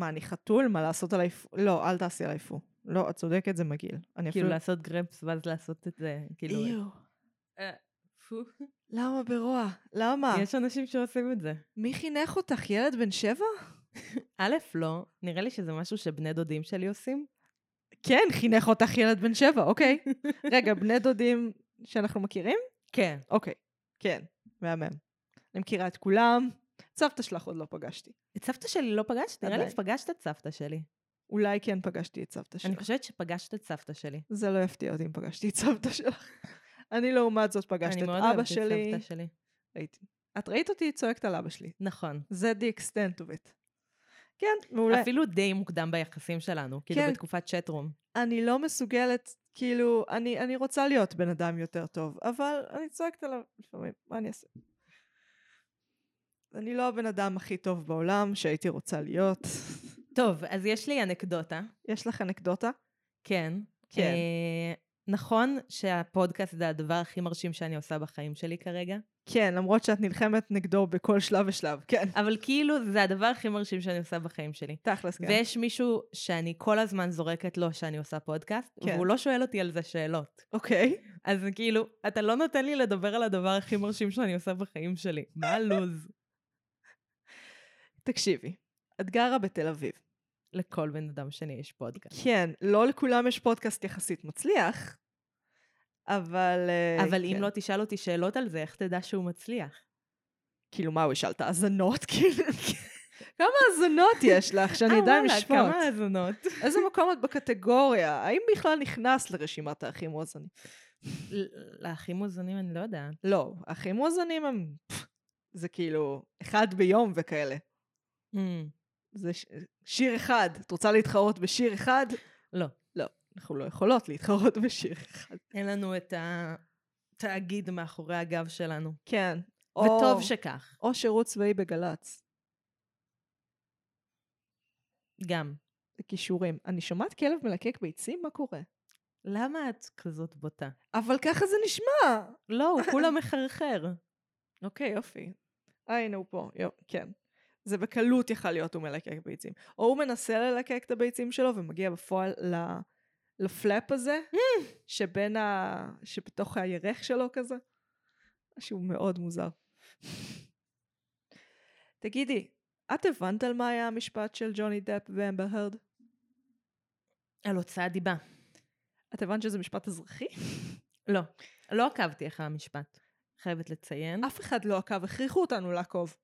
מה, אני חתול? מה, לעשות עליי פו? לא, אל תעשי עליי פו. לא, את צודקת, זה מגעיל. אני כאילו אפילו... לעשות גרפס ואז לעשות את זה, כאילו... איו, אה, פו. למה ברוע? למה? יש אנשים שעושים את זה. מי חינך אותך? ילד בן שבע? א', לא, נראה לי שזה משהו שבני דודים שלי עושים. כן, חינך אותך ילד בן שבע, אוקיי. רגע, בני דודים שאנחנו מכירים? כן. אוקיי, כן, מהמם. אני מכירה את כולם. את סבתא שלך עוד לא פגשתי. את סבתא שלי לא פגשת? נראה לי. שפגשת את סבתא שלי. אולי כן פגשתי את סבתא אני שלך. חושבת שפגשת את סבתא שלי. זה לא יפתיע אותי אם פגשתי את סבתא שלך. אני לעומת זאת פגשת אני את מאוד אבא אוהבת את שלי. סבתא שלי. ראיתי. את ראית אותי צועקת על אבא שלי. נכון. זה the extent of it. כן, מעולה. אפילו די מוקדם ביחסים שלנו, כאילו כן. בתקופת צ'טרום. אני לא מסוגלת, כאילו, אני, אני רוצה להיות בן אדם יותר טוב, אבל אני צועקת עליו לפעמים, מה אני אעשה? אני לא הבן אדם הכי טוב בעולם שהייתי רוצה להיות. טוב, אז יש לי אנקדוטה. יש לך אנקדוטה? כן. כן. אה, נכון שהפודקאסט זה הדבר הכי מרשים שאני עושה בחיים שלי כרגע, כן, למרות שאת נלחמת נגדו בכל שלב ושלב, כן. אבל כאילו זה הדבר הכי מרשים שאני עושה בחיים שלי. תכלס, כן. ויש מישהו שאני כל הזמן זורקת לו שאני עושה פודקאסט, כן. והוא לא שואל אותי על זה שאלות. אוקיי. אז כאילו, אתה לא נותן לי לדבר על הדבר הכי מרשים שאני עושה בחיים שלי. מה הלו"ז? תקשיבי, את גרה בתל אביב. לכל בן אדם שני יש פודקאסט. כן, לא לכולם יש פודקאסט יחסית מצליח, אבל... אה, אבל אם כן. לא תשאל אותי שאלות על זה, איך תדע שהוא מצליח? כאילו, מה, הוא ישאל את האזנות? כאילו, כמה האזנות יש לך, שאני אה, אם וואלה, לשפוט? כמה האזנות. איזה מקום את בקטגוריה? האם בכלל נכנס לרשימת האחים מואזנים? לאחים מוזנים אני לא יודעת. לא, האחים מואזנים הם... זה כאילו, אחד ביום וכאלה. זה ש... שיר אחד. את רוצה להתחרות בשיר אחד? לא. לא, אנחנו לא יכולות להתחרות בשיר אחד. אין לנו את התאגיד מאחורי הגב שלנו. כן. וטוב או- שכך, או שירות צבאי בגל"צ. גם. כישורים. אני שומעת כלב מלקק ביצים? מה קורה? למה את כזאת בוטה? אבל ככה זה נשמע. לא, הוא כולה מחרחר. אוקיי, יופי. אה, הנה הוא פה, יו, כן. זה בקלות יכל להיות הוא מלקק ביצים. או הוא מנסה ללקק את הביצים שלו ומגיע בפועל ל... לפלאפ הזה, שבין ה... שבתוך הירך שלו כזה. משהו מאוד מוזר. תגידי, את הבנת על מה היה המשפט של ג'וני דפ ואמבר הרד? על הוצאת דיבה. את הבנת שזה משפט אזרחי? לא, לא עקבתי אחרי המשפט. חייבת לציין. אף אחד לא עקב, הכריחו אותנו לעקוב.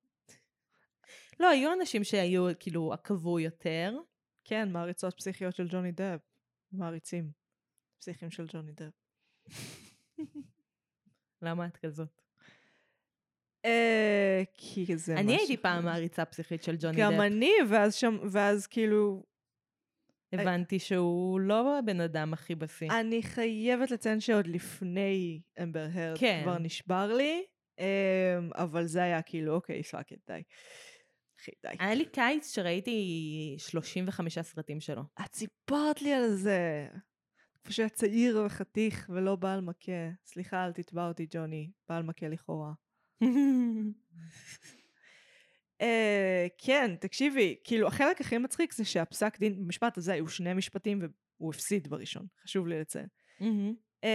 לא, היו אנשים שהיו, כאילו, עקבו יותר. כן, מעריצות פסיכיות של ג'וני דפ. מעריצים פסיכיים של ג'וני דפ. למה את כזאת? אה, כי זה אני משהו הייתי פעם. מעריצה פסיכית של ג'וני גם דפ. אני, ואז שם, ואז כאילו, הבנתי שהוא לא הבן אדם הכי בשיא. אני חייבת לציין שעוד לפני אמבר הרד כן. כבר נשבר לי, אמ, אבל זה היה כאילו, אוקיי, fuck די. אחי, די. היה לי קיץ שראיתי 35 סרטים שלו. את סיפרת לי על זה. איפה שהיה צעיר וחתיך ולא בעל מכה. סליחה, אל תתבע אותי, ג'וני. בעל מכה לכאורה. אה, כן, תקשיבי, כאילו, החלק הכי מצחיק זה שהפסק דין במשפט הזה היו שני משפטים והוא הפסיד בראשון. חשוב לי לציין. מהמם. אמ,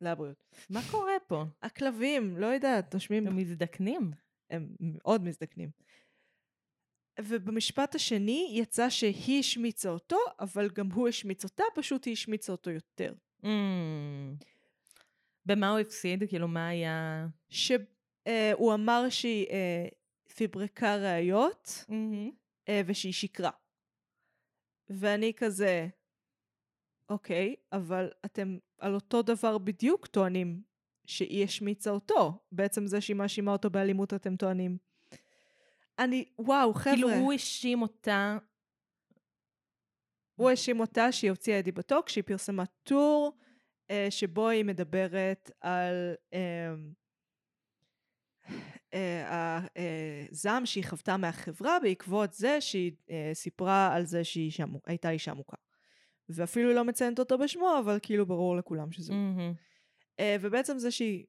לבריאות. מה קורה פה? הכלבים, לא יודעת, נושמים, הם מזדקנים. הם מאוד מזדקנים. ובמשפט השני יצא שהיא השמיצה אותו, אבל גם הוא השמיץ אותה, פשוט היא השמיצה אותו יותר. אמ. במה הוא הפסיד? כאילו, מה היה... שהוא אמר שהיא אה, פיברקה ראיות, מהמם. אה, ושהיא שקרה. ואני כזה, אוקיי, אבל אתם על אותו דבר בדיוק טוענים שהיא השמיצה אותו. בעצם זה שהיא מאשימה אותו באלימות אתם טוענים. אני, וואו, חבר'ה. כאילו, הוא האשים אותה... הוא האשים אותה שהיא הוציאה את דיבתו כשהיא פרסמה טור אה, שבו היא מדברת על אה, אה, הזעם שהיא חוותה מהחברה בעקבות זה שהיא אה, סיפרה על זה שהיא אישה, מו- הייתה אישה מוכה. ואפילו לא מציינת אותו בשמו, אבל כאילו ברור לכולם שזה הוא. אה, ובעצם זה שהיא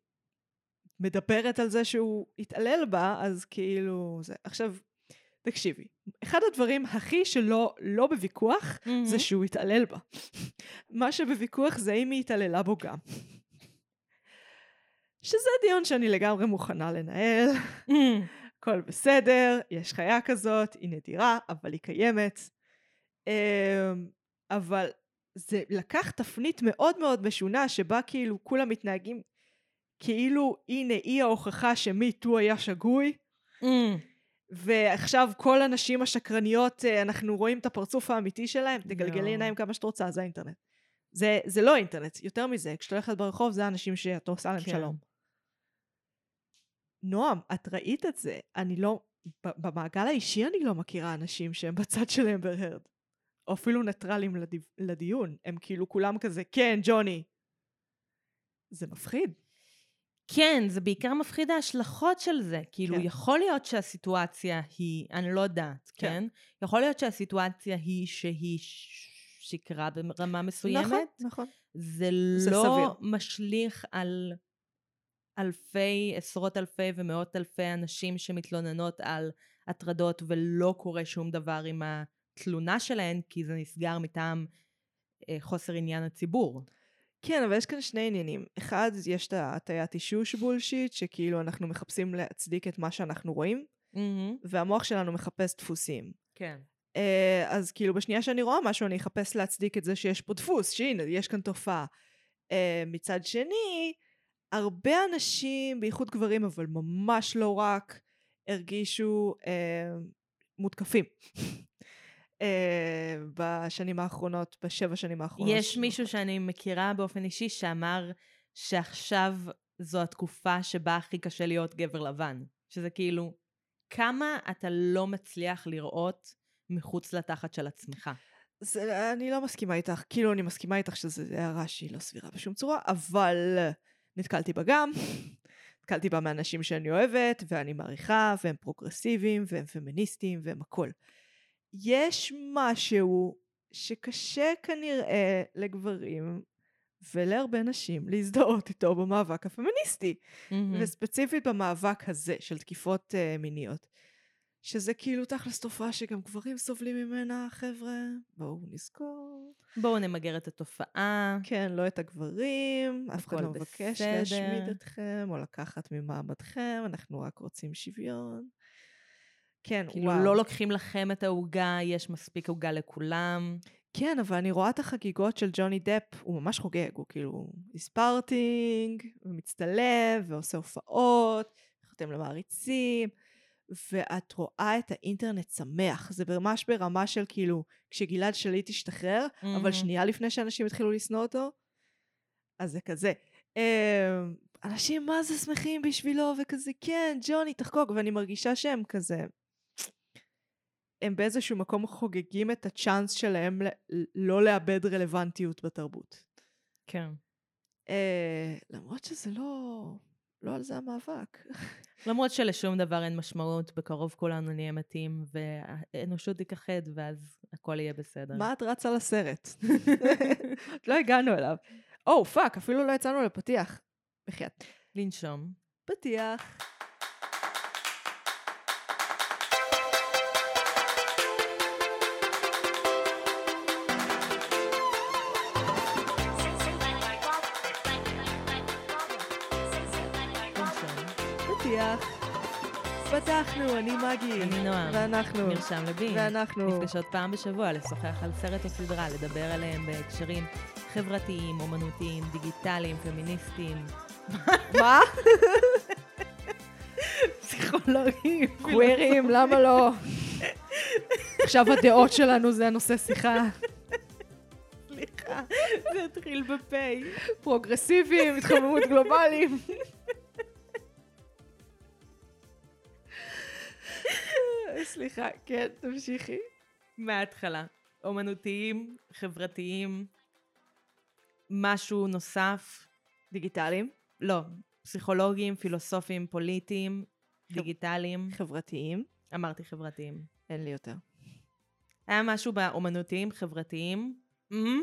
מדברת על זה שהוא התעלל בה, אז כאילו זה. עכשיו, תקשיבי, אחד הדברים הכי שלא לא בוויכוח, זה שהוא התעלל בה. מה שבוויכוח זה אם היא התעללה בו גם. שזה דיון שאני לגמרי מוכנה לנהל, הכל בסדר, יש חיה כזאת, היא נדירה, אבל היא קיימת. אמ, אבל זה לקח תפנית מאוד מאוד משונה, שבה כאילו כולם מתנהגים כאילו הנה היא ההוכחה שמיטו היה שגוי. ועכשיו כל הנשים השקרניות, אה, אנחנו רואים את הפרצוף האמיתי שלהם, תגלגלי עיניים כמה שאת רוצה, זה האינטרנט. זה, זה לא אינטרנט, יותר מזה, כשאת הולכת ברחוב זה האנשים שאת עושה להם כן. שלום. נועם, את ראית את זה, אני לא, במעגל האישי אני לא מכירה אנשים שהם בצד של אמבר הרד. או אפילו ניטרלים לדיו, לדיון, הם כאילו כולם כזה, כן, ג'וני. זה מפחיד. כן, זה בעיקר מפחיד ההשלכות של זה. כאילו, כן. יכול להיות שהסיטואציה היא, אני לא יודעת, כן. כן? יכול להיות שהסיטואציה היא שהיא ש- שיקרה ברמה מסוימת. נכון, נכון. זה זה לא סביר. משליך על אלפי, עשרות אלפי ומאות אלפי אנשים שמתלוננות על הטרדות ולא קורה שום דבר עם התלונה שלהן, כי זה נסגר מטעם אה, חוסר עניין הציבור. כן, אבל יש כאן שני עניינים. אחד, יש את ההטיית אישוש בולשיט, שכאילו אנחנו מחפשים להצדיק את מה שאנחנו רואים, והמוח שלנו מחפש דפוסים. כן. אה, אז כאילו בשנייה שאני רואה משהו, אני אחפש להצדיק את זה שיש פה דפוס, שהנה, יש כאן תופעה. אה, מצד שני, הרבה אנשים, בייחוד גברים, אבל ממש לא רק, הרגישו אה, מותקפים. אה, בשנים האחרונות, בשבע שנים האחרונות. יש מישהו שאני מכירה באופן אישי שאמר שעכשיו זו התקופה שבה הכי קשה להיות גבר לבן. שזה כאילו, כמה אתה לא מצליח לראות מחוץ לתחת של עצמך. זה, אני לא מסכימה איתך, כאילו אני מסכימה איתך שזו הערה שהיא לא סבירה בשום צורה, אבל נתקלתי בה גם, נתקלתי בה מאנשים שאני אוהבת ואני מעריכה, והם פרוגרסיביים והם פמיניסטיים והם הכל. יש משהו שקשה כנראה לגברים ולהרבה נשים להזדהות איתו במאבק הפמיניסטי, וספציפית במאבק הזה של תקיפות uh, מיניות. שזה כאילו תכלס תופעה שגם גברים סובלים ממנה, חבר'ה. בואו נזכור. בואו נמגר את התופעה. כן, לא את הגברים, אף אחד לא מבקש. להשמיד אתכם או לקחת ממעמדכם, אנחנו רק רוצים שוויון. כן, כאילו וואו. לא לוקחים לכם את העוגה, יש מספיק עוגה לכולם. כן, אבל אני רואה את החגיגות של ג'וני דפ, הוא ממש חוגג, הוא כאילו ספרטינג, ומצטלם, ועושה הופעות, חותם למעריצים, ואת רואה את האינטרנט שמח. זה ממש ברמה של כאילו, כשגלעד שליט השתחרר, אבל מהמם. שנייה לפני שאנשים התחילו לשנוא אותו, אז זה כזה. אה, אנשים מה זה שמחים בשבילו, וכזה, כן, ג'וני, תחגוג, ואני מרגישה שהם כזה... הם באיזשהו מקום חוגגים את הצ'אנס שלהם לא לאבד רלוונטיות בתרבות. כן. אה, למרות שזה לא... לא על זה המאבק. למרות שלשום דבר אין משמעות, בקרוב כולנו נהיה מתים, והאנושות תיכחד, ואז הכל יהיה בסדר. מה את רצה לסרט? עוד לא הגענו אליו. או, fuck, אפילו לא יצאנו לפתיח. בחייאת. לנשום. פתיח. פתיח. פתחנו, אני מגי. אני נועם. ואנחנו. מרשם לבין. ואנחנו. נפגשות פעם בשבוע לשוחח על סרט או סדרה, לדבר עליהם בהקשרים חברתיים, אומנותיים, דיגיטליים, פמיניסטיים. מה? פסיכולוגיים. קווירים, למה לא? עכשיו הדעות שלנו זה הנושא שיחה. סליחה, זה התחיל בפ'. פרוגרסיביים, התחממות גלובליים. סליחה, כן, תמשיכי. מההתחלה. אומנותיים, חברתיים, משהו נוסף. דיגיטליים, לא, פסיכולוגיים, פילוסופיים, פוליטיים, דיגיטליים. חברתיים, אמרתי חברתיים. אין לי יותר. היה משהו באומנותיים, חברתיים? אמ?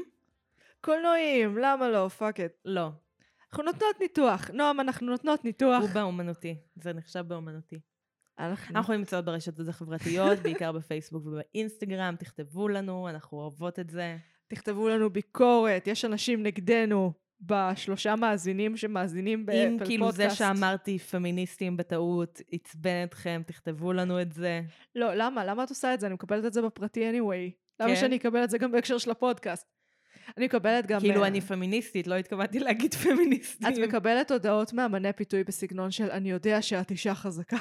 קולנועים, למה לא? fuck את. לא, אנחנו נותנות ניתוח. נועם, אנחנו נותנות ניתוח. הוא באומנותי. זה נחשב באומנותי. אנחנו... נמצאות ברשתות החברתיות, בעיקר בפייסבוק ובאינסטגרם, תכתבו לנו, אנחנו אוהבות את זה. תכתבו לנו ביקורת, יש אנשים נגדנו בשלושה מאזינים שמאזינים בפודקאסט. אם כאילו זה שאמרתי פמיניסטים בטעות עצבן אתכם, תכתבו לנו את זה. לא, למה? למה את עושה את זה? אני מקבלת את זה בפרטי anyway. למה כן? שאני אקבל את זה גם בהקשר של הפודקאסט? אני מקבלת גם... כאילו אה, אני פמיניסטית, לא התכוונתי להגיד פמיניסטים. את מקבלת הודעות מאמני פיתוי בסגנון של אני יודע שאת אישה חזקה.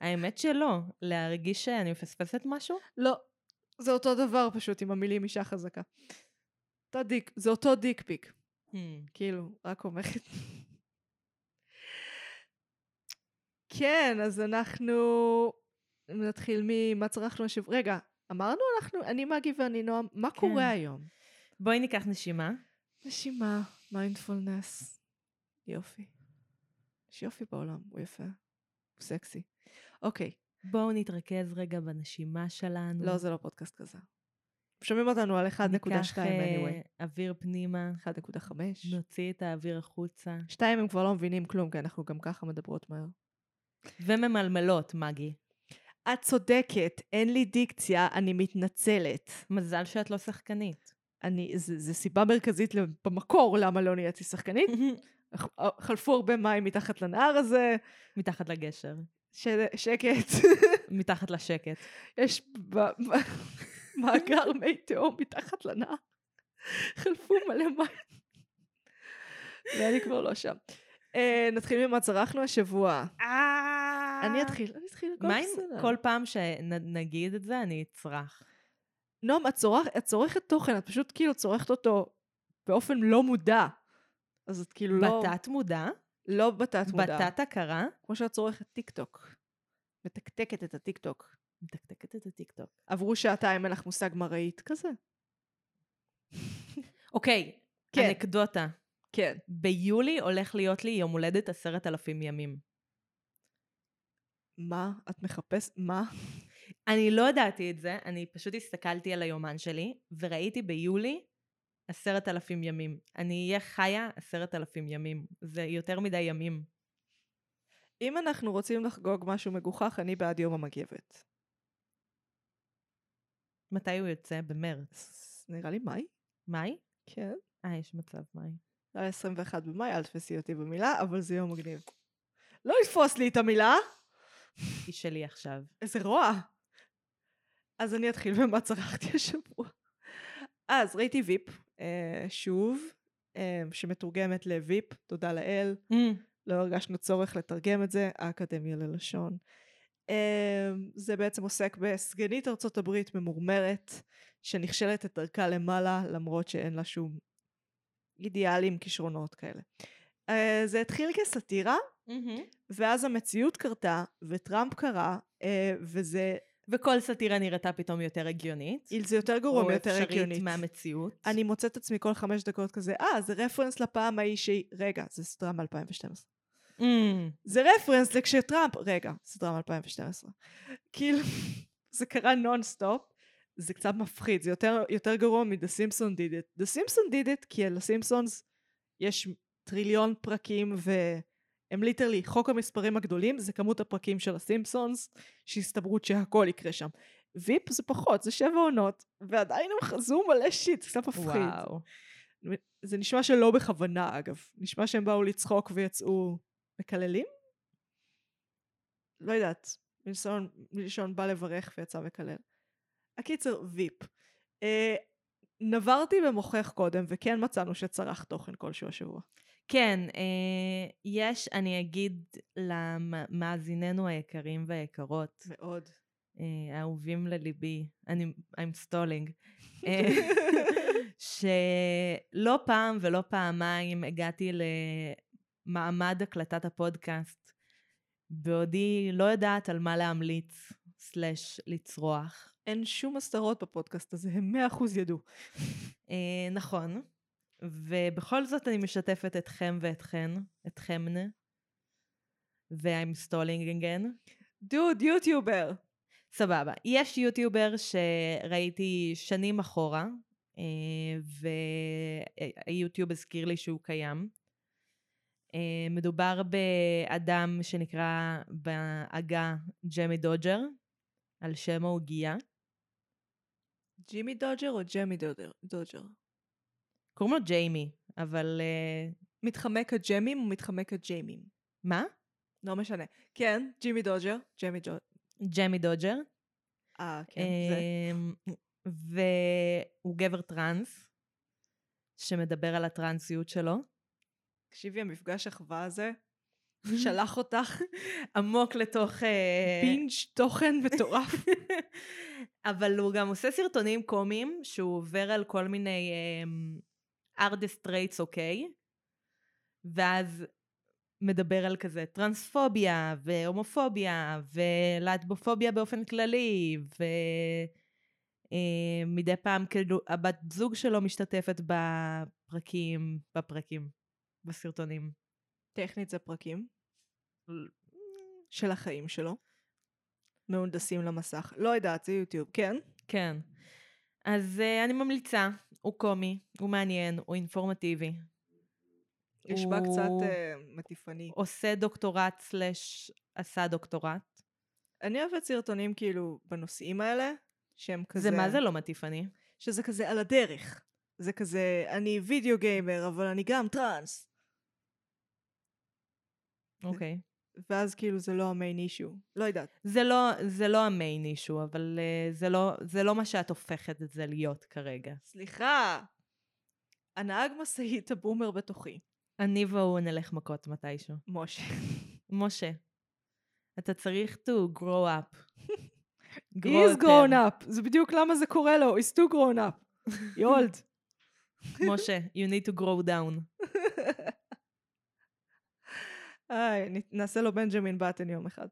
האמת שלא. להרגיש שאני מפספסת משהו? לא, זה אותו דבר פשוט עם המילים אישה חזקה. אותו דיק, זה אותו דיק פיק. כאילו, רק אומרת. כן, אז אנחנו נתחיל ממה צרכנו השבוע. רגע, אמרנו אנחנו, אני מגי ואני נועם, מה כן. קורה היום? בואי ניקח נשימה. נשימה, מיינדפולנס. יופי. יש יופי בעולם, הוא יפה. הוא סקסי. אוקיי, בואו נתרכז רגע בנשימה שלנו. לא, זה לא פודקאסט כזה. שומעים אותנו על 1.2 ניקח אה, anyway. אוויר פנימה, 1.5. נוציא את האוויר החוצה. שתיים הם כבר לא מבינים כלום, כי אנחנו גם ככה מדברות מהר. וממלמלות, מגי. את צודקת, אין לי דיקציה, אני מתנצלת. מזל שאת לא שחקנית. אני, זה, זה סיבה מרכזית במקור למה לא נהייתי שחקנית. ח- חלפו הרבה מים מתחת לנהר הזה, מתחת לגשר. ש, שקט. מתחת לשקט. יש ב- מאגר מי תהום מתחת לנהר. חלפו מלא מים. ואני כבר לא שם. אה, נתחיל ממה צרכנו השבוע. אני אתחיל, אני אתחיל, הכל מה אם בסדר. כל פעם שנגיד את זה אני אצרח? נועם, את, צורך, את צורכת תוכן, את פשוט כאילו צורכת אותו באופן לא מודע. אז את כאילו לא... בתת מודע? לא בתת מודע. בתת הכרה? כמו שאת צורכת טיק טוק. מתקתקת את הטיק טוק. מתקתקת את הטיקטוק. עברו שעתיים, אין לך מושג מה ראית כזה. אוקיי, כן. אנקדוטה. כן. ביולי הולך להיות לי יום הולדת עשרת אלפים ימים. מה? את מחפשת? מה? אני לא ידעתי את זה, אני פשוט הסתכלתי על היומן שלי, וראיתי ביולי עשרת אלפים ימים. אני אהיה חיה עשרת אלפים ימים. זה יותר מדי ימים. אם אנחנו רוצים לחגוג משהו מגוחך, אני בעד יום המגבת. מתי הוא יוצא? במרץ. נראה לי מאי? מאי? כן. אה, יש מצב מאי. נראה לי 21 במאי, אל תפסי אותי במילה, אבל זה יום מגניב. לא לתפוס לי את המילה! היא שלי עכשיו. איזה רוע. אז אני אתחיל במה צרכתי השבוע. אז ראיתי ויפ, אה, שוב, אה, שמתורגמת לוויפ, תודה לאל. לא הרגשנו צורך לתרגם את זה, האקדמיה ללשון. אה, זה בעצם עוסק בסגנית ארצות הברית ממורמרת, שנכשלת את דרכה למעלה, למרות שאין לה שום אידיאלים, כישרונות כאלה. אה, זה התחיל כסאטירה, ואז המציאות קרתה, וטראמפ קרה, אה, וזה וכל סאטירה נראתה פתאום יותר הגיונית. זה יותר גרוע או ויותר אפשרית הגיונית. מהמציאות. אני מוצאת עצמי כל חמש דקות כזה, אה, זה רפרנס לפעם ההיא שהיא... רגע, זה סדרה מ-2012. Mm. זה reference לכשטראמפ... רגע, סדרה מ-2012. כאילו, זה קרה נונסטופ. זה קצת מפחיד, זה יותר, יותר גרוע מ-The Simpson did it. The Simpson did it כי לסימפסונס יש טריליון פרקים והם literally, חוק המספרים הגדולים זה כמות הפרקים של הסימפסונס, שהסתברות שהכל יקרה שם. Veep זה פחות, זה שבע עונות, ועדיין הם חזו מלא shit, זה קצת מפחיד. וואו. זה נשמע שלא בכוונה אגב. נשמע שהם באו לצחוק ויצאו מקללים? לא יודעת. מלשון, מלשון בא לברך ויצא מקלל. הקיצר, ויפ. אה, נברתי במוחך קודם, וכן מצאנו שצרח תוכן כלשהו השבוע. כן, אה, יש, אני אגיד למאזיננו היקרים והיקרות, מאוד. אה, האהובים לליבי, אני, I'm stalling, אה, שלא פעם ולא פעמיים הגעתי למעמד הקלטת הפודקאסט, בעודי לא יודעת על מה להמליץ, סלש לצרוח. אין שום הסתרות בפודקאסט הזה, הם מאה אחוז ידעו. נכון, ובכל זאת אני משתפת אתכם ואתכן, אתכמנה, ו-I'm stalling again. דוד, יוטיובר. סבבה. יש יוטיובר שראיתי שנים אחורה, אה, והיוטיוב הזכיר לי שהוא קיים. אה, מדובר באדם שנקרא בעגה ג'מי דודג'ר, על שם העוגיה. ג'ימי דודג'ר או ג'מי דודג'ר? קוראים לו ג'יימי, אבל... אה, מתחמק הג'מים או מתחמק הג'יימים? מה? לא משנה. כן, ג'ימי דודג'ר, ג'מי דודג'ר. ג'מי דודג'ר. אה, כן, זה. אמ, והוא גבר טראנס, שמדבר על הטראנסיות שלו. תקשיבי, המפגש אחווה הזה שלח אותך עמוק לתוך... אה, binge תוכן מטורף. אבל הוא גם עושה סרטונים קומיים, שהוא עובר על כל מיני um, artist traits, אוקיי? ואז מדבר על כזה טרנספוביה, והומופוביה, ולהטבופוביה באופן כללי, ומדי פעם כאילו הבת זוג שלו משתתפת בפרקים, בפרקים, בסרטונים. טכנית זה פרקים של החיים שלו. מהונדסים למסך. לא יודעת, זה יוטיוב, כן? כן. אז uh, אני ממליצה, הוא קומי, הוא מעניין, הוא אינפורמטיבי. יש בה קצת uh, מטיפני. עושה דוקטורט סלש עשה דוקטורט. אני אוהבת סרטונים כאילו בנושאים האלה, שהם כזה... זה מה זה לא מטיפני? שזה כזה על הדרך. זה כזה, אני וידאו גיימר, אבל אני גם טראנס. אוקיי. ואז כאילו זה לא המיין אישו. לא יודעת. זה לא, זה לא המיין אישו, אבל uh, זה, לא, זה לא מה שאת הופכת את זה להיות כרגע. סליחה! הנהג משאית הבומר בתוכי. אני והוא נלך מכות מתישהו. משה. משה, אתה צריך to grow up. He is grown up. זה בדיוק למה זה קורה לו. He's too grown up. You old. משה, you need to grow down. איי, נ- נעשה לו בנג'מין באטן יום אחד.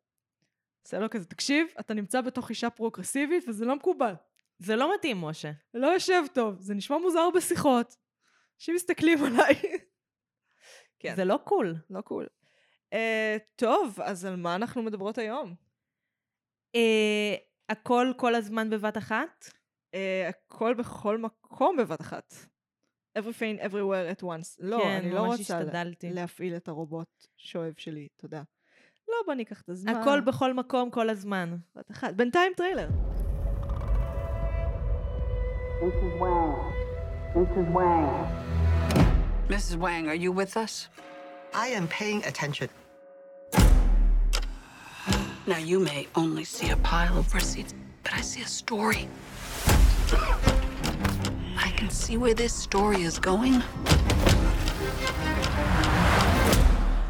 נעשה לו כזה, תקשיב, אתה נמצא בתוך אישה פרוגרסיבית וזה לא מקובל. זה לא מתאים, משה. לא יושב טוב, זה נשמע מוזר בשיחות. אנשים מסתכלים עליי. כן. זה לא cool. לא cool. Uh, טוב, אז על מה אנחנו מדברות היום? Uh, הכל כל הזמן בבת אחת? Uh, הכל בכל מקום בבת אחת. Everything everywhere at once. לא, כן, אני לא רוצה השתדלתי. להפעיל את הרובוט שואב שלי, תודה. לא, בוא ניקח את הזמן. הכל בכל מקום כל הזמן. בבת אחת. בינתיים טריילר. Mrs. Wang. Mrs. Wang. Mrs. Wang, are you with us? I am paying attention. Now, you may only see a pile of receipts, but I see a story. I can see where this story is going.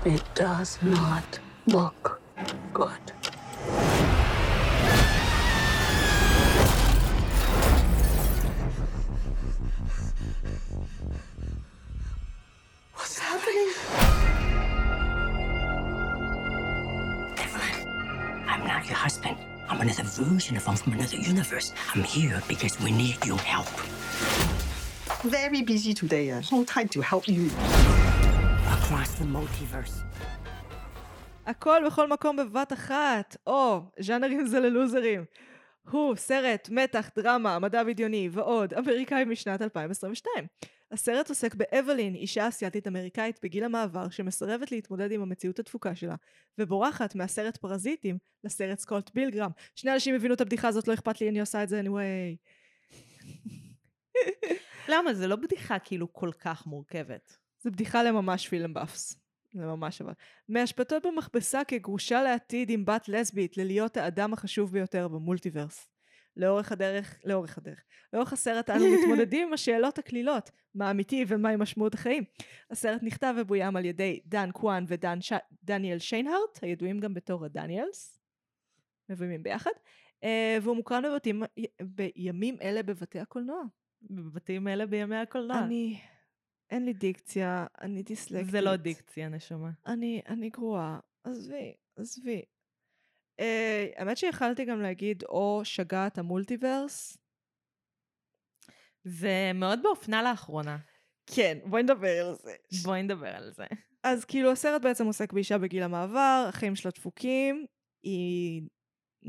It does not look good. What's happening? Evelyn, I'm not your husband. I'm another version of him from another universe. I'm here because we need your help. Very busy today. Uh, no time to help you. Across the multiverse. הכל בכל מקום בבת אחת. או, ז'אנרים זה ללוזרים. הוא סרט, מתח, דרמה, מדע בדיוני ועוד, אמריקאי משנת 2022. הסרט עוסק באבלין, אישה אסיאתית אמריקאית בגיל המעבר שמסרבת להתמודד עם המציאות הדפוקה שלה, ובורחת מהסרט פרזיטים לסרט סקוט פילגרים. שני אנשים הבינו את הבדיחה הזאת, לא אכפת לי, אני עושה את זה anyway. למה? זה לא בדיחה כאילו כל כך מורכבת. זה בדיחה לממש film buffs. זה ממש אבל. מהסתבכות במכבסה כגרושה לעתיד עם בת לסבית ללהיות האדם החשוב ביותר ב multiverse. לאורך הדרך, לאורך הדרך. לאורך הסרט אנו מתמודדים עם השאלות הקלילות, מה אמיתי ומהי משמעות החיים. הסרט נכתב ובוים על ידי דן קואן ודניאל שיינהארט, הידועים גם בתור הדניאלס. מבוימים ביחד. אה, והוא מוקרן בבתים, בימים אלה בבתי הקולנוע. בבתים אלה בימי הקולנוע. אני... אין לי דיקציה, אני דיסלקטית. זה לא דיקציה, נשמה. אני, אני גרועה. עזבי, עזבי. Uh, האמת שיכלתי גם להגיד או שגעת המולטיברס. זה מאוד באופנה לאחרונה. כן, בואי נדבר על זה. בואי נדבר על זה. אז כאילו הסרט בעצם עוסק באישה בגיל המעבר, החיים שלה דפוקים, היא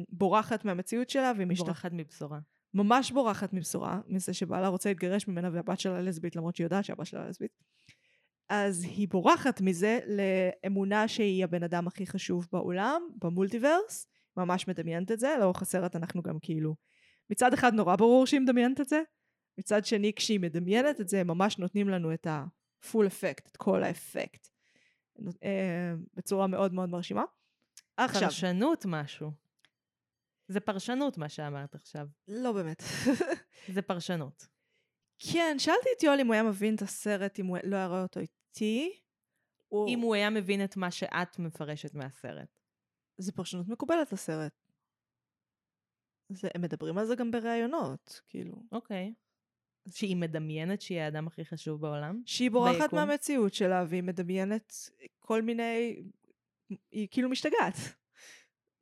בורחת מהמציאות שלה והיא משתחררת. בורחת מבשורה. ממש בורחת מבשורה, מזה שבעלה רוצה להתגרש ממנה והבת שלה לסבית, למרות שהיא יודעת שהבת שלה לסבית. אז היא בורחת מזה לאמונה שהיא הבן אדם הכי חשוב בעולם, במולטיברס, ממש מדמיינת את זה, לאורך הסרט אנחנו גם כאילו, מצד אחד נורא ברור שהיא מדמיינת את זה, מצד שני כשהיא מדמיינת את זה, ממש נותנים לנו את ה-full אפקט, את כל האפקט, אה, בצורה מאוד מאוד מרשימה. עכשיו, פרשנות משהו. זה פרשנות מה שאמרת עכשיו. לא באמת. זה פרשנות. כן, שאלתי את יואל אם הוא היה מבין את הסרט, אם הוא לא היה רואה אותו איתי. הוא... אם הוא היה מבין את מה שאת מפרשת מהסרט. זה פרשנות מקובלת לסרט. זה, הם מדברים על זה גם בראיונות, כאילו. אוקיי. שהיא מדמיינת שהיא האדם הכי חשוב בעולם? שהיא בורחת ביקום. מהמציאות שלה, והיא מדמיינת כל מיני... היא כאילו משתגעת.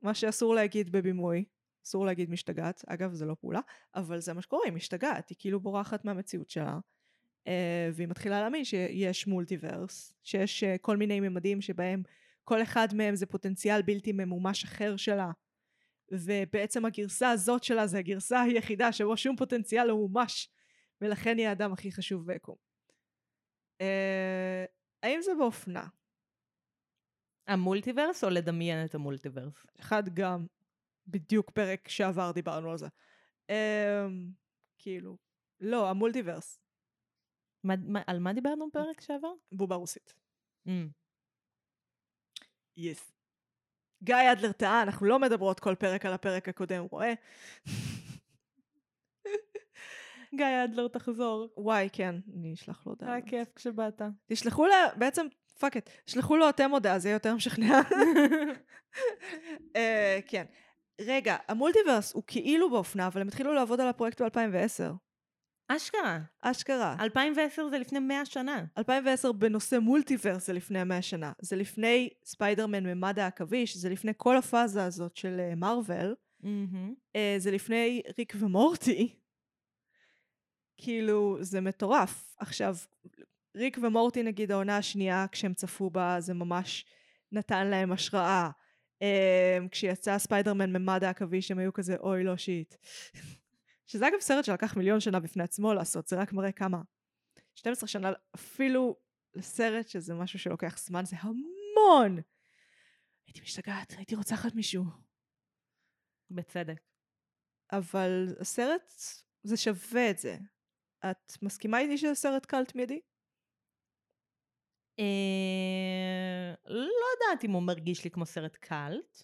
מה שאסור להגיד בבימוי. אסור להגיד משתגעת, אגב זה לא פעולה, אבל זה מה שקורה, היא משתגעת, היא כאילו בורחת מהמציאות שלה, אה, והיא מתחילה להאמין שיש מולטיברס, שיש אה, כל מיני ממדים שבהם כל אחד מהם זה פוטנציאל בלתי ממומש אחר שלה, ובעצם הגרסה הזאת שלה זה הגרסה היחידה שבו שום פוטנציאל לא מומש, ולכן היא האדם הכי חשוב ביקום. אה, האם זה באופנה? המולטיברס או לדמיין את המולטיברס? אחד גם, בדיוק פרק שעבר דיברנו על זה. Um, כאילו, לא, המולטיוורס, מה, מה, על מה דיברנו בפרק שעבר? בובה רוסית. Mm. Yes. גיא אדלר טעה, אנחנו לא מדברות כל פרק על הפרק הקודם, רואה? גיא אדלר תחזור. וואי, כן, אני אשלח לו הודעה. היה כיף כשבאת. תשלחו לה, בעצם, fuck את, תשלחו לו אתם הודעה, זה יהיה יותר משכנע. אה, כן. רגע, המולטיברס הוא כאילו באופנה, אבל הם התחילו לעבוד על הפרויקט ב-2010. אשכרה. אשכרה. 2010 זה לפני 100 שנה. 2010 בנושא מולטיברס זה לפני המאה שנה. זה לפני ספיידרמן ממד העכביש, זה לפני כל הפאזה הזאת של מארוול. מהמם. אה, זה לפני ריק ומורטי. כאילו, זה מטורף. עכשיו, ריק ומורטי נגיד העונה השנייה, כשהם צפו בה, זה ממש נתן להם השראה. אה, כשיצא ספיידרמן ממד העכביש, הם היו כזה, אוי, לא שיט. שזה אגב סרט שלקח מיליון שנה בפני עצמו לעשות, זה רק מראה כמה. 12 שנה, אפילו לסרט שזה משהו שלוקח זמן, זה המון! הייתי משתגעת, הייתי רוצחת מישהו. בצדק. אבל הסרט, זה שווה את זה. את מסכימה איתי שזה סרט קאלט מיידי? אה, לא יודעת אם הוא מרגיש לי כמו סרט קאלט.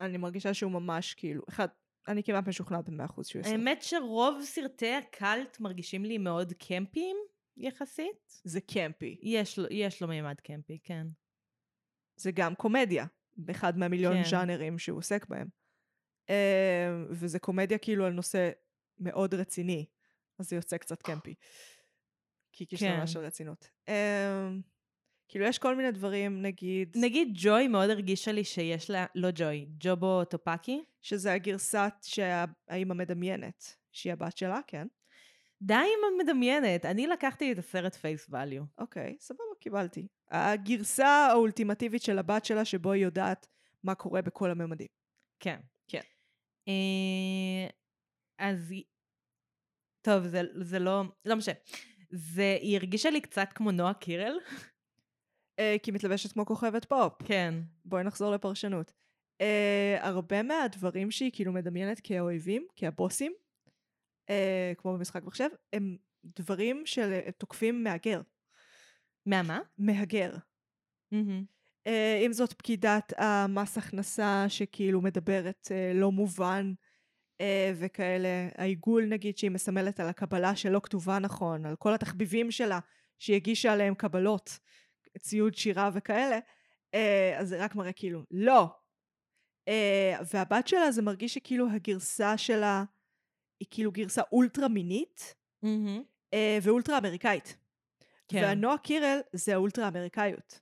אני מרגישה שהוא ממש כאילו, אחד, אני כמעט משוכנעת במאה אחוז שהוא יהיה סרט. האמת שרוב סרטי הקאלט מרגישים לי מאוד קמפיים יחסית. זה קמפי. יש לו, יש לו מימד קמפי, כן. זה גם קומדיה, באחד מהמיליון כן. ז'אנרים שהוא עוסק בהם. אה, וזה קומדיה כאילו על נושא מאוד רציני, אז זה יוצא קצת קמפי. כי כישלונה כן. של רצינות. כאילו יש כל מיני דברים, נגיד, נגיד ג'וי מאוד הרגישה לי שיש לה, לא ג'וי, ג'ובו טופקי. שזה הגרסת שהאימא מדמיינת, שהיא הבת שלה, כן. די עם המדמיינת, אני לקחתי את הסרט פייס ואליו. אוקיי, סבבה, קיבלתי. הגרסה האולטימטיבית של הבת שלה, שבו היא יודעת מה קורה בכל הממדים. כן. כן. אה, אז היא- טוב, זה, זה לא, לא משנה. זה, היא הרגישה לי קצת כמו נועה קירל. אה, כי מתלבשת כמו כוכבת פופ. כן. בואי נחזור לפרשנות. אה, הרבה מהדברים שהיא כאילו מדמיינת כאויבים, כהבוסים, אה, כמו במשחק מחשב, הם דברים של אה, תוקפים מהגר. מהמה? מהגר. מהמם. אה, אם זאת פקידת המס הכנסה שכאילו מדברת אה, לא מובן אה, וכאלה, העיגול נגיד שהיא מסמלת על הקבלה שלא כתובה נכון, על כל התחביבים שלה שהיא הגישה עליהם קבלות, ציוד שירה וכאלה, אה, אז זה רק מראה כאילו לא. אה, והבת שלה זה מרגיש שכאילו הגרסה שלה היא כאילו גרסה אולטרה מינית. אה, ואולטרה אמריקאית. כן. והנועה קירל זה האולטרה אמריקאיות.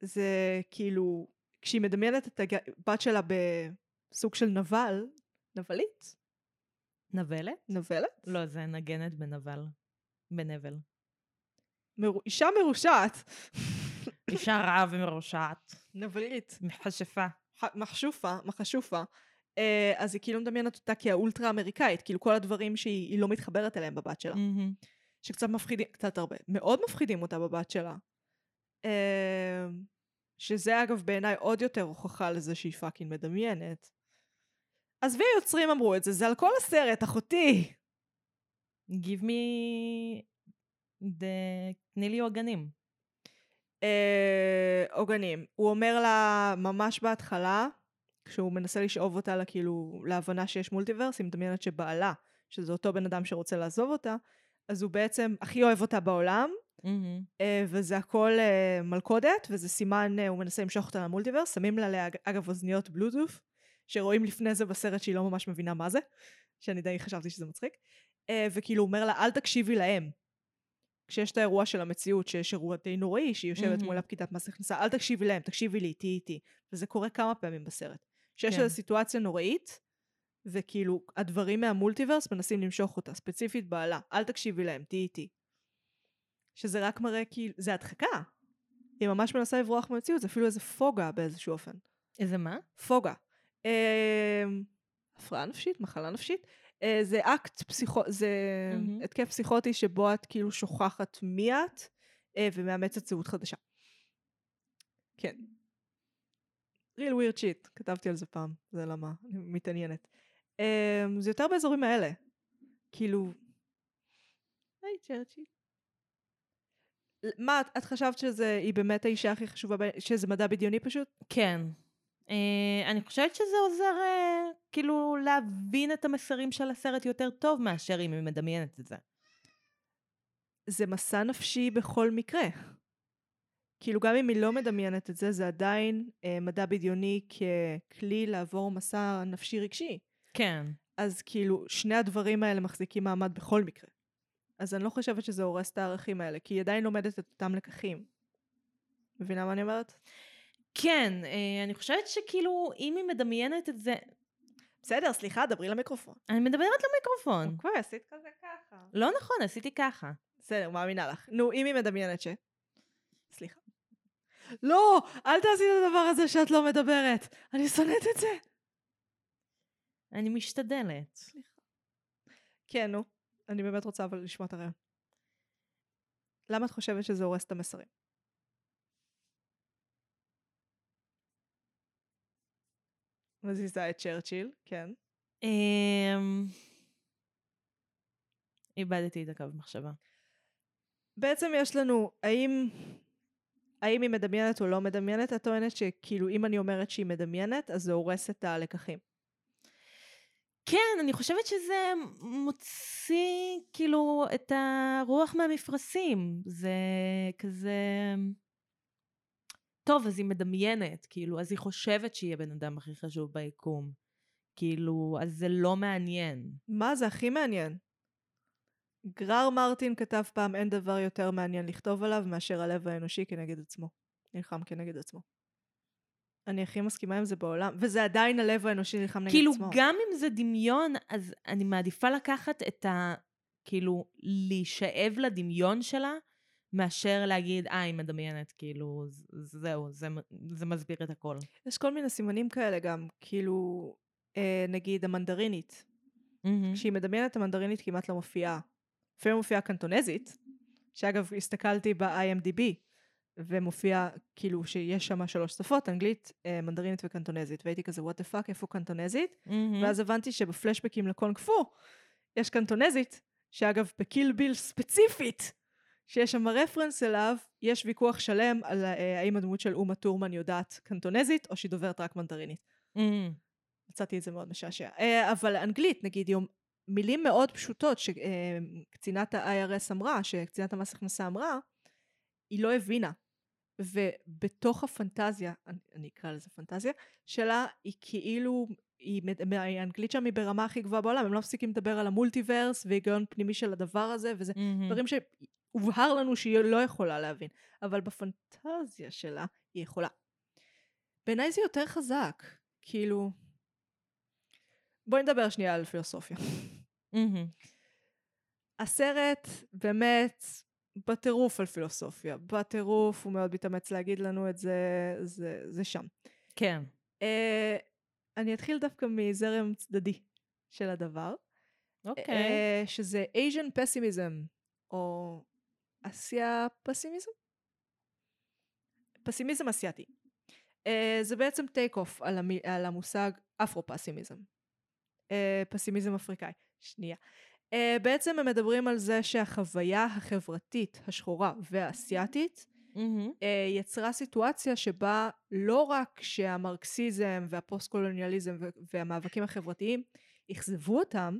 זה כאילו, כשהיא מדמיינת את הבת שלה בסוג של נבל, נבלית? נבלת? נבלת? לא, זה נגנת בנבל. בנבל. מר... אישה מרושעת. אישה רעה ומרושעת. נבלית. מכשפה. ח- מחשופה, מחשופה. אה, אז היא כאילו מדמיינת אותה כאולטרה אמריקאית, כאילו כל הדברים שהיא היא לא מתחברת אליהם בבת שלה. מהמם. שקצת מפחידים, קצת הרבה, מאוד מפחידים אותה בבת שלה. אה, שזה אגב בעיניי עוד יותר הוכחה לזה שהיא פאקינג מדמיינת. עזבי היוצרים אמרו את זה, זה על כל הסרט, אחותי. Give me. תני לי עוגנים. אה, עוגנים. הוא אומר לה ממש בהתחלה, כשהוא מנסה לשאוב אותה כאילו, להבנה שיש מולטיברס, היא מדמיינת שבעלה, שזה אותו בן אדם שרוצה לעזוב אותה, אז הוא בעצם הכי אוהב אותה בעולם. אה, וזה הכל אה, מלכודת, וזה סימן, הוא מנסה למשוך אותה למולטיברס, שמים לה, אגב, אוזניות בלוטוף, שרואים לפני זה בסרט שהיא לא ממש מבינה מה זה, שאני די חשבתי שזה מצחיק, וכאילו הוא אומר לה, אל תקשיבי להם. כשיש את האירוע של המציאות, שיש אירוע די נוראי, שהיא יושבת מהמם. מול הפקידת מס הכנסה, אל תקשיבי להם, תקשיבי לי, תהיי איתי. וזה קורה כמה פעמים בסרט. שיש כן. איזו סיטואציה נוראית, וכאילו הדברים מהמולטיברס מנסים למשוך אותה, ספציפית בעלה, אל תקשיבי להם, תהיי איתי. שזה רק מראה כאילו, זה הדחקה. היא ממש מנסה לברוח מהמציאות, זה אפילו איזה פוגה באיזשהו אופן. איזה מה? פוגה. אה, הפרעה נפשית, מחלה נפשית. אה, זה אקט פסיכו... זה מהמם. התקף פסיכוטי שבו את כאילו שוכחת מי את אה, ומאמצת זהות חדשה. כן. real weird shit, כתבתי על זה פעם, זה למה, אני מתעניינת. אה, זה יותר באזורים האלה. כאילו... היי צ'רצ'י. מה, את- חשבת שזה, היא באמת האישה הכי חשובה, שזה מדע בדיוני פשוט? כן. Uh, אני חושבת שזה עוזר uh, כאילו להבין את המסרים של הסרט יותר טוב מאשר אם היא מדמיינת את זה. זה מסע נפשי בכל מקרה. כאילו גם אם היא לא מדמיינת את זה, זה עדיין אה, מדע בדיוני ככלי לעבור מסע נפשי רגשי. כן. אז כאילו שני הדברים האלה מחזיקים מעמד בכל מקרה. אז אני לא חושבת שזה הורס את הערכים האלה, כי היא עדיין לומדת את אותם לקחים. מבינה מה אני אומרת? כן, uh, אני חושבת שכאילו אם היא מדמיינת את זה... בסדר, סליחה, דברי למיקרופון. אני מדברת למיקרופון. כבר עשית כזה ככה. לא נכון, עשיתי ככה. בסדר, מאמינה לך. נו, אם היא מדמיינת ש... סליחה. לא, אל תעשי את הדבר הזה שאת לא מדברת. אני שונאת את זה. אני משתדלת. כן, נו. אני באמת רוצה אבל לשמוע את הרעיון. למה את חושבת שזה הורס את המסרים? מזיזה את צ'רצ'יל, כן. אמ, איבדתי את הקו מחשבה. בעצם יש לנו, האם, האם היא מדמיינת או לא מדמיינת? את טוענת שכאילו אם אני אומרת שהיא מדמיינת, אז זה הורס את הלקחים. כן, אני חושבת שזה מוציא כאילו את הרוח מהמפרשים. זה כזה... טוב, אז היא מדמיינת, כאילו, אז היא חושבת שהיא הבן אדם הכי חשוב ביקום. כאילו, אז זה לא מעניין. מה זה הכי מעניין? גרר מרטין כתב פעם אין דבר יותר מעניין לכתוב עליו מאשר הלב האנושי כנגד עצמו. נלחם כנגד עצמו. אני הכי מסכימה עם זה בעולם, וזה עדיין הלב האנושי נלחם נגד כאילו, עצמו. גם אם זה דמיון, אז אני מעדיפה לקחת את ה... כאילו, להישאב לדמיון שלה, מאשר להגיד, אה, היא מדמיינת, כאילו, זהו, זה, זה מסביר את הכל. יש כל מיני סימנים כאלה גם, כאילו, אה, נגיד המנדרינית. מהמם. כשהיא מדמיינת המנדרינית כמעט לא מופיעה. לפעמים מופיעה קנטונזית, שאגב הסתכלתי ב-IMDb, ומופיע כאילו שיש שם שלוש שפות, אנגלית, אה, מנדרינית וקנטונזית, והייתי כזה what the fuck, איפה קנטונזית? מהמם. ואז הבנתי שבפלשבקים לקונג פו יש קנטונזית, שאגב בקיל ביל ספציפית, שיש שם רפרנס אליו, יש ויכוח שלם על אה, האם הדמות של אומה טורמן יודעת קנטונזית, או שהיא דוברת רק מנדרינית. מהמם. מצאתי את זה מאוד משעשע. אה, אבל אנגלית, נגיד, יום, מילים מאוד פשוטות שקצינת ה-IRS אמרה, שקצינת המס הכנסה אמרה, היא לא הבינה. ובתוך הפנטזיה, אני, אני אקרא לזה פנטזיה, שלה היא כאילו, היא, האנגלית שם היא ברמה הכי גבוהה בעולם, הם לא מפסיקים לדבר על המולטיברס והיגיון פנימי של הדבר הזה, וזה מהמם. דברים שהובהר לנו שהיא לא יכולה להבין, אבל בפנטזיה שלה היא יכולה. בעיניי זה יותר חזק, כאילו... בואי נדבר שנייה על פילוסופיה. הסרט באמת בטירוף על פילוסופיה, בטירוף, הוא מאוד מתאמץ להגיד לנו את זה, זה, זה שם. כן. Uh, אני אתחיל דווקא מזרם צדדי של הדבר, אוקיי. אה, שזה Asian pessimism, או אסיה פסימיזם? פסימיזם אסיאתי. Uh, זה בעצם take off על, המ... על המושג אפרו-פסימיזם. Uh, פסימיזם אפריקאי. שנייה. Uh, בעצם הם מדברים על זה שהחוויה החברתית השחורה והאסייתית מהמם. uh, יצרה סיטואציה שבה לא רק שהמרקסיזם והפוסט-קולוניאליזם והמאבקים החברתיים אכזבו אותם,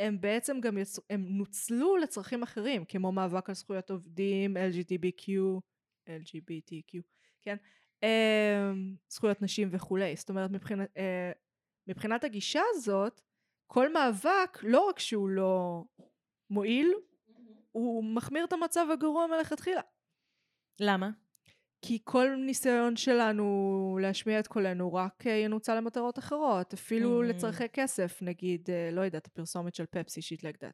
הם בעצם גם יצ... הם נוצלו לצרכים אחרים, כמו מאבק על זכויות עובדים, LGTBQ, LGBTQ, כן? Um, זכויות נשים וכולי. זאת אומרת, מבחינת, uh, מבחינת הגישה הזאת, כל מאבק, לא רק שהוא לא מועיל, הוא מחמיר את המצב הגרוע מלכתחילה. למה? כי כל ניסיון שלנו להשמיע את קולנו רק אה, ינוצל למטרות אחרות, אפילו Mhm. לצורכי כסף, נגיד, אה, לא יודעת, הפרסומת של פפסי, שיט that.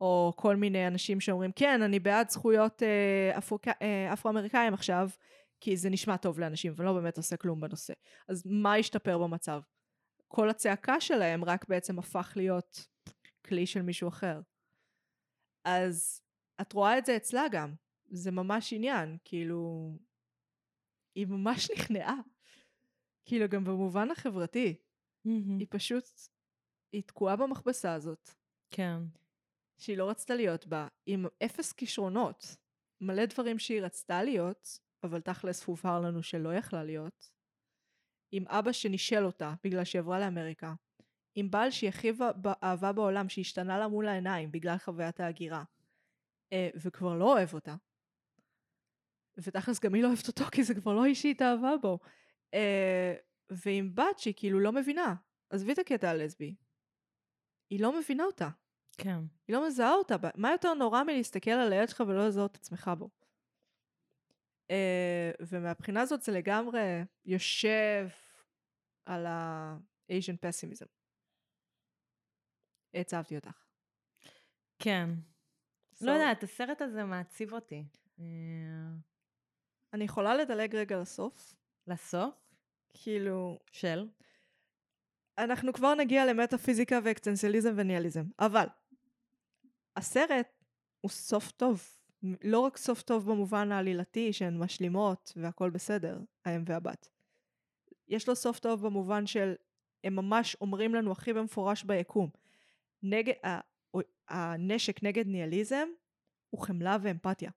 או כל מיני אנשים שאומרים, כן, אני בעד זכויות אה, אפריקה, אה, אפרו-אמריקאים עכשיו, כי זה נשמע טוב לאנשים, ולא באמת עושה כלום בנושא. אז מה השתפר במצב? כל הצעקה שלהם רק בעצם הפך להיות כלי של מישהו אחר. אז את רואה את זה אצלה גם. זה ממש עניין, כאילו... היא ממש נכנעה. כאילו, גם במובן החברתי. מהמם. היא פשוט... היא תקועה במכבסה הזאת, כן. שהיא לא רצתה להיות בה, עם אפס כישרונות. מלא דברים שהיא רצתה להיות, אבל תכלס הובהר לנו שלא יכלה להיות. עם אבא שנישל אותה בגלל שהיא עברה לאמריקה. עם בעל שהיא הכי אהבה בעולם, שהשתנה לה מול העיניים בגלל חוויית ההגירה. אה, וכבר לא אוהב אותה. ותכלס גם היא לא אוהבת אותו, כי זה כבר לא איש שהיא התאהבה בו. אה, ועם בת שהיא כאילו לא מבינה. עזבי את הקטע הלסבי. היא לא מבינה אותה. כן. היא לא מזהה אותה. מה יותר נורא מלהסתכל על הילד שלך ולא לזהות את עצמך בו? Uh, ומהבחינה הזאת זה לגמרי יושב על ה-Asian pessimism. הצבתי אותך. כן. So, לא יודעת, הסרט הזה מעציב אותי. אני יכולה לדלג רגע לסוף? לסוף? כאילו, של? אנחנו כבר נגיע למטאפיזיקה ואקסטנציאליזם וניאליזם, אבל הסרט הוא סוף טוב. לא רק סוף טוב במובן העלילתי שהן משלימות והכל בסדר, האם והבת. יש לו סוף טוב במובן של הם ממש אומרים לנו הכי במפורש ביקום. נגד, הנשק נגד ניהיליזם הוא חמלה ואמפתיה.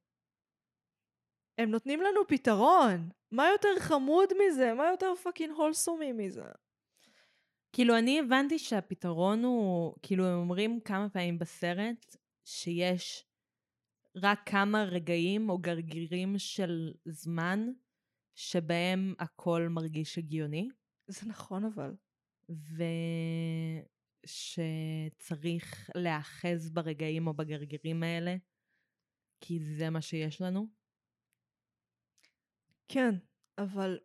הם נותנים לנו פתרון. מה יותר חמוד מזה? מה יותר פאקינג הולסומי מזה? כאילו, אני הבנתי שהפתרון הוא, כאילו, הם אומרים כמה פעמים בסרט שיש רק כמה רגעים או גרגירים של זמן שבהם הכל מרגיש הגיוני, זה נכון אבל. ושצריך להאחז ברגעים או בגרגירים האלה, כי זה מה שיש לנו. כן, אבל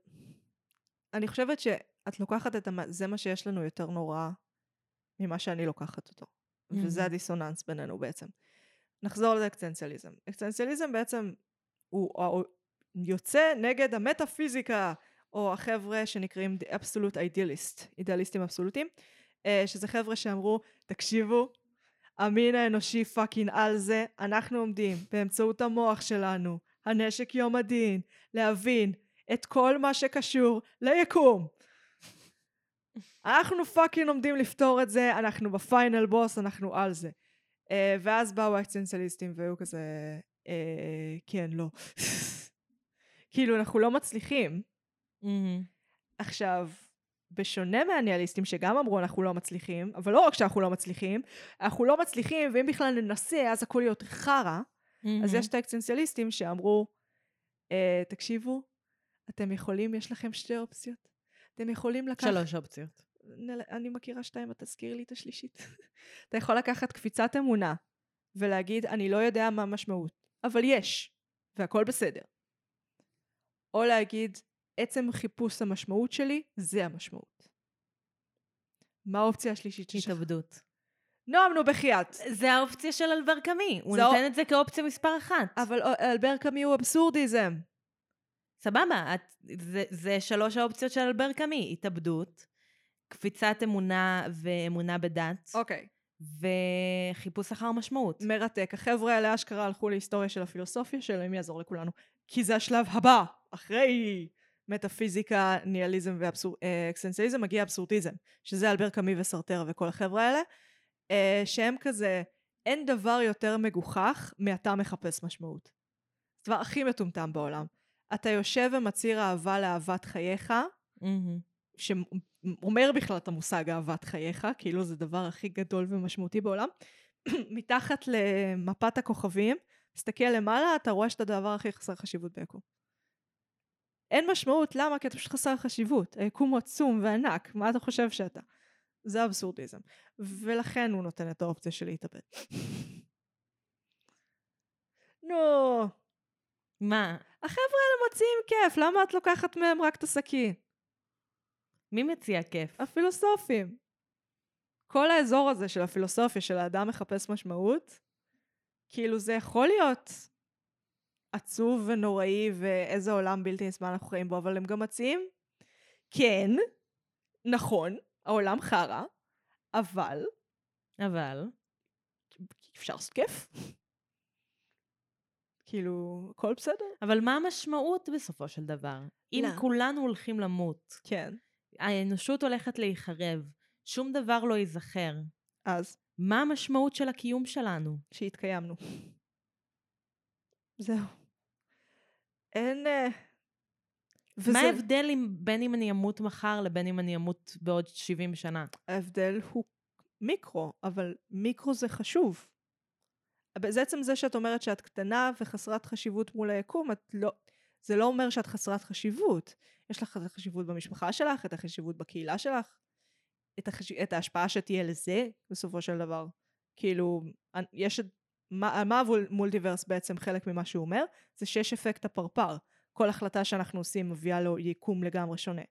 אני חושבת שאת לוקחת את המ... זה מה שיש לנו יותר נורא ממה שאני לוקחת אותו. וזה Mhm. הדיסוננס בינינו בעצם. נחזור לאקזיסטנציאליזם. אקזיסטנציאליזם בעצם הוא, הוא יוצא נגד המטאפיזיקה, או החבר'ה שנקראים The Absolute Idealist, אידיאליסטים אבסולוטיים, אה, שזה חבר'ה שאמרו, תקשיבו, המין האנושי fucking על זה, אנחנו עומדים באמצעות המוח שלנו, הנשק יום הדין, להבין את כל מה שקשור ליקום. אנחנו fucking עומדים לפתור את זה, אנחנו ב final boss, אנחנו על זה. Uh, ואז באו האקזיסטנציאליסטים והיו כזה, uh, כן, לא. כאילו, אנחנו לא מצליחים. מהמם. עכשיו, בשונה מהניהיליסטים שגם אמרו אנחנו לא מצליחים, אבל לא רק שאנחנו לא מצליחים, אנחנו לא מצליחים, ואם בכלל ננסה, אז הכל יהיה יותר חרא. אז מהמם. יש את האקזיסטנציאליסטים שאמרו, אה, תקשיבו, אתם יכולים, יש לכם שתי אופציות. אתם יכולים לקחת... שלוש אופציות. אני מכירה שתיים, את תזכירי לי את השלישית. אתה יכול לקחת קפיצת אמונה ולהגיד, אני לא יודע מה המשמעות, אבל יש, והכל בסדר. או להגיד, עצם חיפוש המשמעות שלי, זה המשמעות. מה האופציה השלישית? התאבדות. נועם, נו בחייאת. זה האופציה של אלבר קאמי, הוא נותן את זה כאופציה מספר אחת. אבל אה, אלבר קאמי הוא אבסורדיזם. סבבה, את, זה, זה שלוש האופציות של אלבר קאמי, התאבדות, קפיצת אמונה ואמונה בדת, אוקיי. וחיפוש אחר משמעות. מרתק. החבר'ה האלה אשכרה הלכו להיסטוריה של הפילוסופיה שלהם, יעזור לכולנו. כי זה השלב הבא, אחרי מטאפיזיקה, ניהליזם ואקסנציאליזם, מגיע אבסורדיזם, שזה אלבר קאמי וסרטר וכל החבר'ה האלה, אה, שהם כזה, אין דבר יותר מגוחך מאתה מחפש משמעות. זה הדבר הכי מטומטם בעולם. אתה יושב ומצהיר אהבה לאהבת חייך, מהמם. שאומר בכלל את המושג אהבת חייך, כאילו זה הדבר הכי גדול ומשמעותי בעולם. מתחת למפת הכוכבים, תסתכל למעלה, אתה רואה שאתה הדבר הכי חסר חשיבות ביקום. אין משמעות, למה? כי אתה פשוט חסר חשיבות. היקום הוא עצום וענק, מה אתה חושב שאתה? זה אבסורדיזם. ולכן הוא נותן את האופציה של להתאבד. נו, מה? החבר'ה האלה מציעים כיף, למה את לוקחת מהם רק את הסכין? מי מציע כיף? הפילוסופים. כל האזור הזה של הפילוסופיה, של האדם מחפש משמעות, כאילו זה יכול להיות עצוב ונוראי ואיזה עולם בלתי נסבל אנחנו חיים בו, אבל הם גם מציעים, כן, נכון, העולם חרא, אבל אבל... אפשר לעשות כיף. כאילו, הכל בסדר. אבל מה המשמעות בסופו של דבר? אם לא. כולנו הולכים למות, כן. האנושות הולכת להיחרב, שום דבר לא ייזכר, אז, מה המשמעות של הקיום שלנו? שהתקיימנו. זהו. אין... אה, מה ההבדל אם, בין אם אני אמות מחר לבין אם אני אמות בעוד 70 שנה? ההבדל הוא מיקרו, אבל מיקרו זה חשוב. אבל זה עצם זה שאת אומרת שאת קטנה וחסרת חשיבות מול היקום, את לא... זה לא אומר שאת חסרת חשיבות. יש לך את החשיבות במשפחה שלך, את החשיבות בקהילה שלך, את, החש... את ההשפעה שתהיה לזה, בסופו של דבר. כאילו, יש... את- מה, מה המולטיברס בעצם חלק ממה שהוא אומר? זה שיש אפקט הפרפר. כל החלטה שאנחנו עושים מביאה לו יקום לגמרי שונה.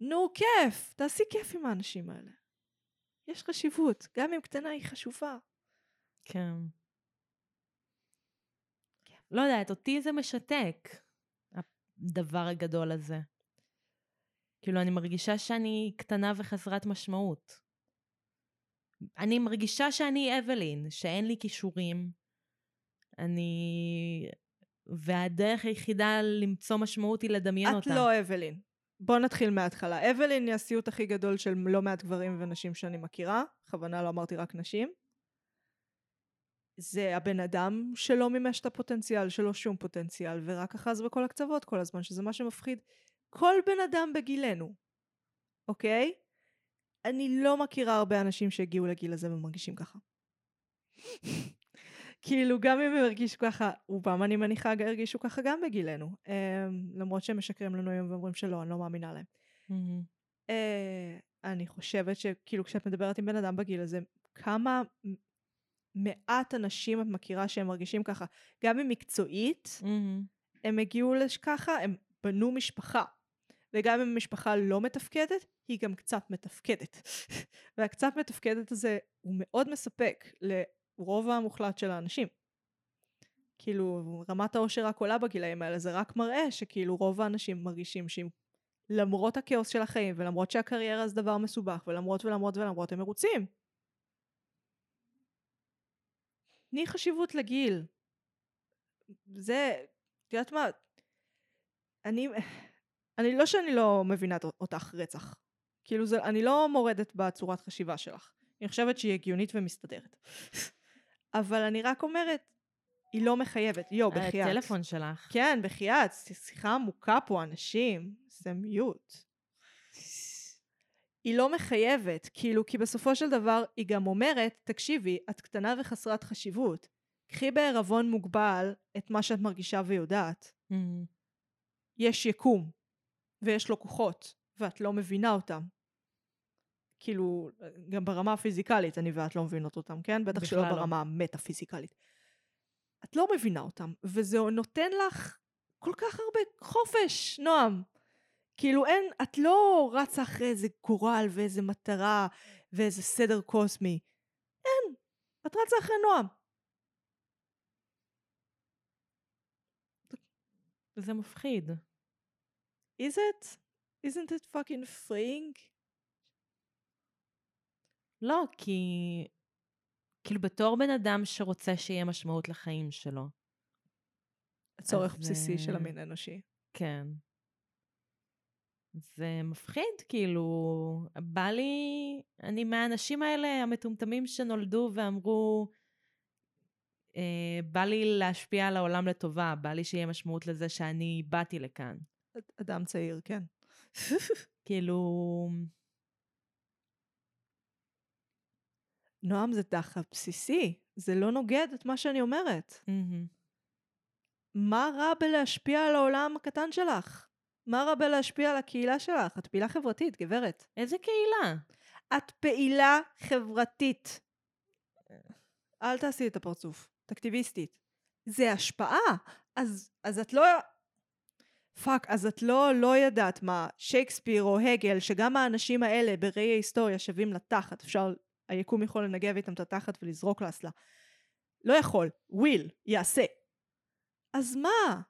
נו, כיף! תעשי כיף עם האנשים האלה. יש חשיבות, גם אם קטנה היא חשובה. כן. לא יודעת, אותי זה משתק, הדבר הגדול הזה. כאילו, אני מרגישה שאני קטנה וחסרת משמעות. אני מרגישה שאני אבלין, שאין לי כישורים. אני... והדרך היחידה למצוא משמעות היא לדמיין את אותה. לא אבלין. בוא נתחיל מההתחלה. אבלין היא הסיוט הכי גדול של לא מעט גברים ונשים שאני מכירה. בכוונה לא אמרתי רק נשים. זה הבן אדם שלא מימש את הפוטנציאל שלו שום פוטנציאל, ורק אחז בכל הקצוות כל הזמן, שזה מה שמפחיד כל בן אדם בגילנו, אוקיי? אני לא מכירה הרבה אנשים שהגיעו לגיל הזה ומרגישים ככה. כאילו, גם אם הם הרגישו ככה, רובם אני מניחה הרגישו ככה גם בגילנו. Um, למרות שהם משקרים לנו היום ואומרים שלא, אני לא מאמינה להם. Uh, אני חושבת שכאילו כשאת מדברת עם בן אדם בגיל הזה, כמה מעט אנשים את מכירה שהם מרגישים ככה. גם אם מקצועית. הם הגיעו לככה, הם בנו משפחה. וגם אם המשפחה לא מתפקדת, היא גם קצת מתפקדת. והקצת מתפקדת הזה הוא מאוד מספק לרוב המוחלט של האנשים. כאילו, רמת העושר רק עולה בגילאים האלה, זה רק מראה שכאילו רוב האנשים מרגישים שאם למרות הכאוס של החיים, ולמרות שהקריירה זה דבר מסובך, ולמרות ולמרות ולמרות הם מרוצים. תני חשיבות לגיל. זה, את יודעת מה, אני, אני לא שאני לא מבינה אותך רצח. כאילו זה, אני לא מורדת בצורת חשיבה שלך. אני חושבת שהיא הגיונית ומסתדרת. אבל אני רק אומרת, היא לא מחייבת. יו, בחייאת. הטלפון שלך. כן, בחייאת, שיחה עמוקה פה, אנשים. זה מיוט. היא לא מחייבת, כאילו, כי בסופו של דבר היא גם אומרת, תקשיבי, את קטנה וחסרת חשיבות. קחי בערבון מוגבל את מה שאת מרגישה ויודעת. מהמם. יש יקום, ויש לו כוחות, ואת לא מבינה אותם. כאילו, גם ברמה הפיזיקלית אני ואת לא מבינות אותם, כן? בטח שלא לא. ברמה המטאפיזיקלית. את לא מבינה אותם, וזה נותן לך כל כך הרבה חופש, נועם. כאילו אין, את לא רצה אחרי איזה גורל ואיזה מטרה ואיזה סדר קוסמי. אין, את רצה אחרי נועם. זה מפחיד. is it? isn't it fucking freeing? לא, כי... כאילו בתור בן אדם שרוצה שיהיה משמעות לחיים שלו. צורך אז, בסיסי של אה, המין האנושי. כן. זה מפחיד, כאילו, בא לי, אני מהאנשים האלה המטומטמים שנולדו ואמרו, אה, בא לי להשפיע על העולם לטובה, בא לי שיהיה משמעות לזה שאני באתי לכאן. אדם צעיר, כן. כאילו, נועם זה דחף בסיסי, זה לא נוגד את מה שאני אומרת. מהמם. מה רע בלהשפיע על העולם הקטן שלך? מה רע בלהשפיע על הקהילה שלך? את פעילה חברתית, גברת. איזה קהילה? את פעילה חברתית. אל תעשי את הפרצוף. את אקטיביסטית. זה השפעה. אז, אז את לא... fuck, אז את לא, לא ידעת מה, שייקספיר או הגל, שגם האנשים האלה בראי ההיסטוריה שווים לתחת, אפשר, היקום יכול לנגב איתם את התחת ולזרוק לאסלה. לא יכול, will, יעשה. אז מה?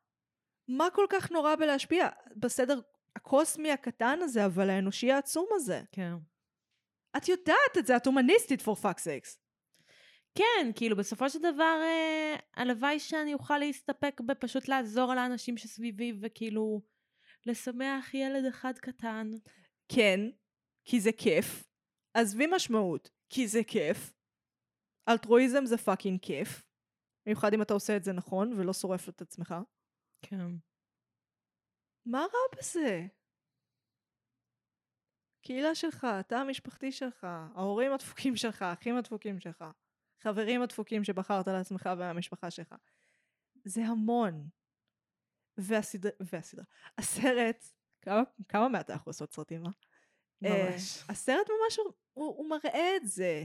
מה כל כך נורא בלהשפיע? בסדר הקוסמי הקטן הזה, אבל האנושי העצום הזה. כן. את יודעת את זה, את הומניסטית for fuck's sakes. כן, כאילו בסופו של דבר, אה, הלוואי שאני אוכל להסתפק בפשוט לעזור לאנשים שסביבי וכאילו לשמח ילד אחד קטן. כן, כי זה כיף. עזבי משמעות, כי זה כיף. אלטרואיזם זה פאקינג כיף. במיוחד אם אתה עושה את זה נכון ולא שורף את עצמך. כן. מה רע בזה? קהילה שלך, התא המשפחתי שלך, ההורים הדפוקים שלך, האחים הדפוקים שלך, חברים הדפוקים שבחרת לעצמך והמשפחה שלך. זה המון. והסדרה, והסדרה, הסרט, כמה, כמה מעט אנחנו עושות סרטים, אה? ממש. הסרט ממש, הוא, הוא מראה את זה.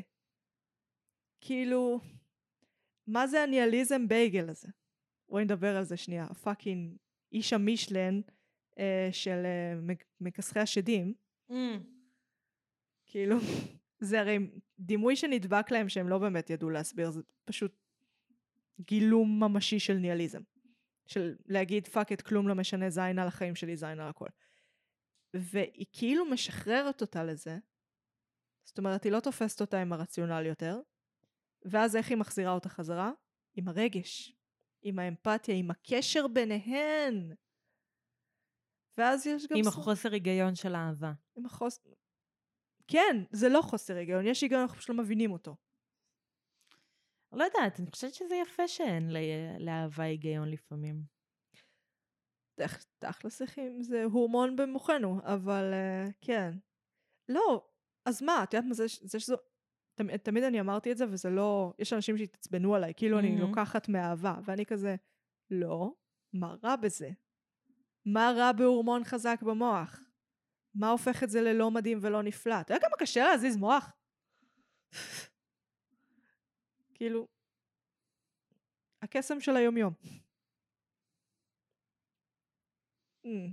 כאילו, מה זה הניאליזם בייגל הזה? בואי נדבר על זה שנייה. הפאקינג איש המישלן אה, של אה, מכסחי השדים. כאילו, זה הרי דימוי שנדבק להם שהם לא באמת ידעו להסביר, זה פשוט גילום ממשי של ניהיליזם. של להגיד fuck את כלום לא משנה זין על החיים שלי זין על הכל. והיא כאילו משחררת אותה לזה, זאת אומרת היא לא תופסת אותה עם הרציונל יותר, ואז איך היא מחזירה אותה חזרה? עם הרגש, עם האמפתיה, עם הקשר ביניהן. ואז יש גם... עם סוג- החוסר היגיון של אהבה. עם החוס... כן, זה לא חוסר היגיון, יש היגיון, אנחנו פשוט לא מבינים אותו. לא יודעת, אני חושבת שזה יפה שאין ל- לאהבה היגיון לפעמים. תכ- תכלס אחים, זה הורמון במוחנו, אבל uh, כן. לא, אז מה, את יודעת מה זה, זה שזו... תמיד, תמיד אני אמרתי את זה, וזה לא... יש אנשים שהתעצבנו עליי, כאילו אני מהמם. לוקחת מאהבה, ואני כזה, לא, מה רע בזה? מה רע בהורמון חזק במוח? מה הופך את זה ללא מדהים ולא נפלא? אתה יודע כמה קשה להזיז מוח? כאילו, הקסם של היומיום.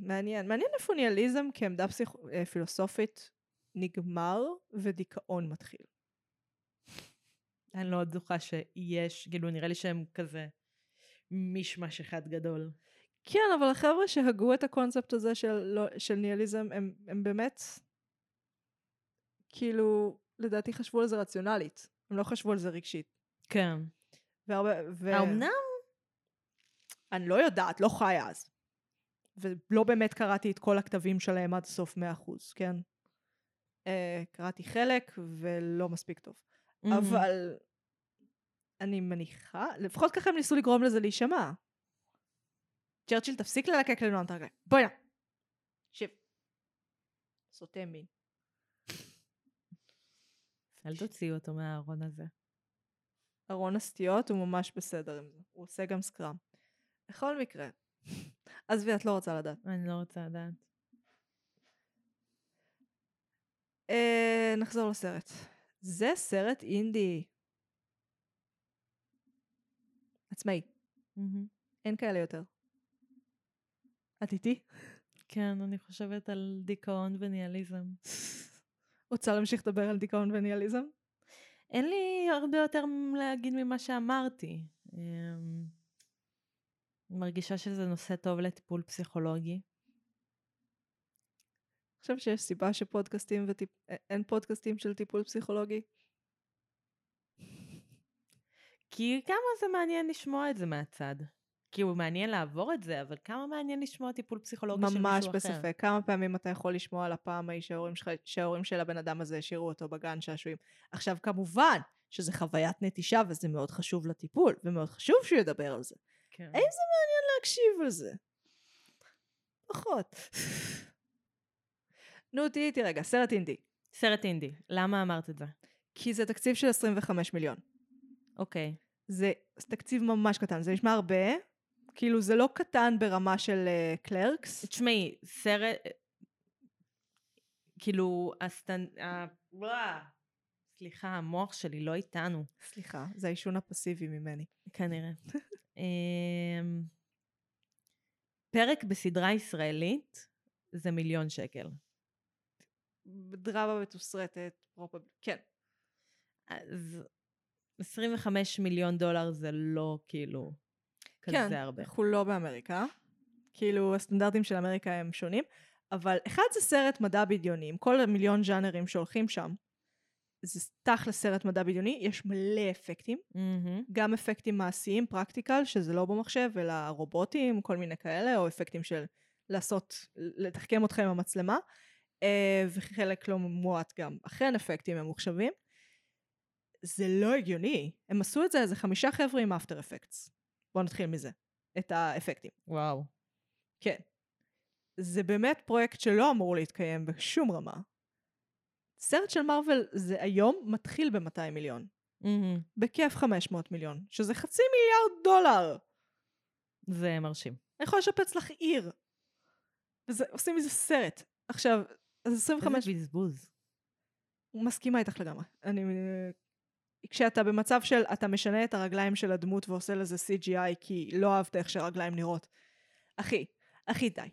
מעניין. מעניין איפה ניאליזם כעמדה פסיכ... אה, פילוסופית נגמר ודיכאון מתחיל. אני לא בטוחה שיש, כאילו נראה לי שהם כזה מישמש אחד גדול. כן, אבל החבר'ה שהגו את הקונספט הזה של, לא, של ניאליזם, הם, הם באמת, כאילו, לדעתי חשבו על זה רציונלית. הם לא חשבו על זה רגשית. כן. והרבה... ו... האמנם? אני לא יודעת, לא חיה אז. ולא באמת קראתי את כל הכתבים שלהם עד סוף 100%, כן? Uh, קראתי חלק ולא מספיק טוב. מהמם. אבל אני מניחה, לפחות ככה הם ניסו לגרום לזה להישמע. צ'רצ'יל, תפסיק ללקק לנו את הרגליים. בואי נא. שב. סוטה מין. אל תוציאו אותו מהארון הזה. ארון הסטיות הוא ממש בסדר עם זה. הוא עושה גם סקראם. בכל מקרה. עזבי, את לא רוצה לדעת. אני לא רוצה לדעת. אה, נחזור לסרט. זה סרט אינדי. עצמאי. מהמם. אין כאלה יותר. את איתי? כן, אני חושבת על דיכאון וניאליזם. רוצה להמשיך לדבר על דיכאון וניאליזם? אין לי הרבה יותר להגיד ממה שאמרתי. אמ, מרגישה שזה נושא טוב לטיפול פסיכולוגי. חושב שיש סיבה שפודקאסטים וטיפ... א- אין פודקאסטים של טיפול פסיכולוגי? כי כמה זה מעניין לשמוע את זה מהצד. כאילו, מעניין לעבור את זה, אבל כמה מעניין לשמוע טיפול פסיכולוגי של מישהו ממש אחר. בספק. כמה פעמים אתה יכול לשמוע על הפעם ההיא שההורים, שלך, שההורים של הבן אדם הזה השאירו אותו בגן שעשועים. עכשיו, כמובן שזה חוויית נטישה וזה מאוד חשוב לטיפול, ומאוד חשוב שהוא ידבר על זה. כן. האם זה מעניין להקשיב על זה? פחות. נו, תהיי איתי רגע, סרט אינדי. סרט אינדי, למה אמרת את זה? כי זה תקציב של 25 מיליון. אוקיי. זה תקציב ממש קטן, זה נשמע הרבה, כאילו זה לא קטן ברמה של קלרקס. תשמעי, סרט... כאילו, הסטנד... ה- וואו. סליחה, המוח שלי לא איתנו, סליחה, זה העישון הפסיבי ממני. כנראה. אמ, פרק בסדרה ישראלית זה מיליון שקל. דרמה מתוסרטת, פרופ... כן. אז 25 מיליון דולר זה לא כאילו כזה כן, הרבה. אנחנו לא באמריקה. כאילו, הסטנדרטים של אמריקה הם שונים, אבל אחד זה סרט מדע בדיוני, עם כל המיליון ז'אנרים שהולכים שם. זה תכל'ס סרט מדע בדיוני, יש מלא אפקטים, מהמם. גם אפקטים מעשיים, פרקטיקל, שזה לא במחשב, אלא רובוטים, כל מיני כאלה, או אפקטים של לעשות, לתחכם אותך עם המצלמה, וחלק לא מועט גם אכן אפקטים ממוחשבים. זה לא הגיוני. הם עשו את זה איזה חמישה חבר'ה עם אפטר אפקטס. בואו נתחיל מזה. את האפקטים. וואו. כן. זה באמת פרויקט שלא אמור להתקיים בשום רמה. סרט של מארוול זה היום מתחיל ב-200 מיליון. מהמם. בכיף 500 מיליון, שזה חצי מיליארד דולר. זה מרשים. אני יכולה לשפץ לך עיר. וזה, עושים מזה סרט. עכשיו, אז 25... איזה בזבוז. מסכימה איתך לגמרי. אני... כשאתה במצב של אתה משנה את הרגליים של הדמות ועושה לזה CGI כי לא אהבת איך שהרגליים נראות. אחי, אחי די.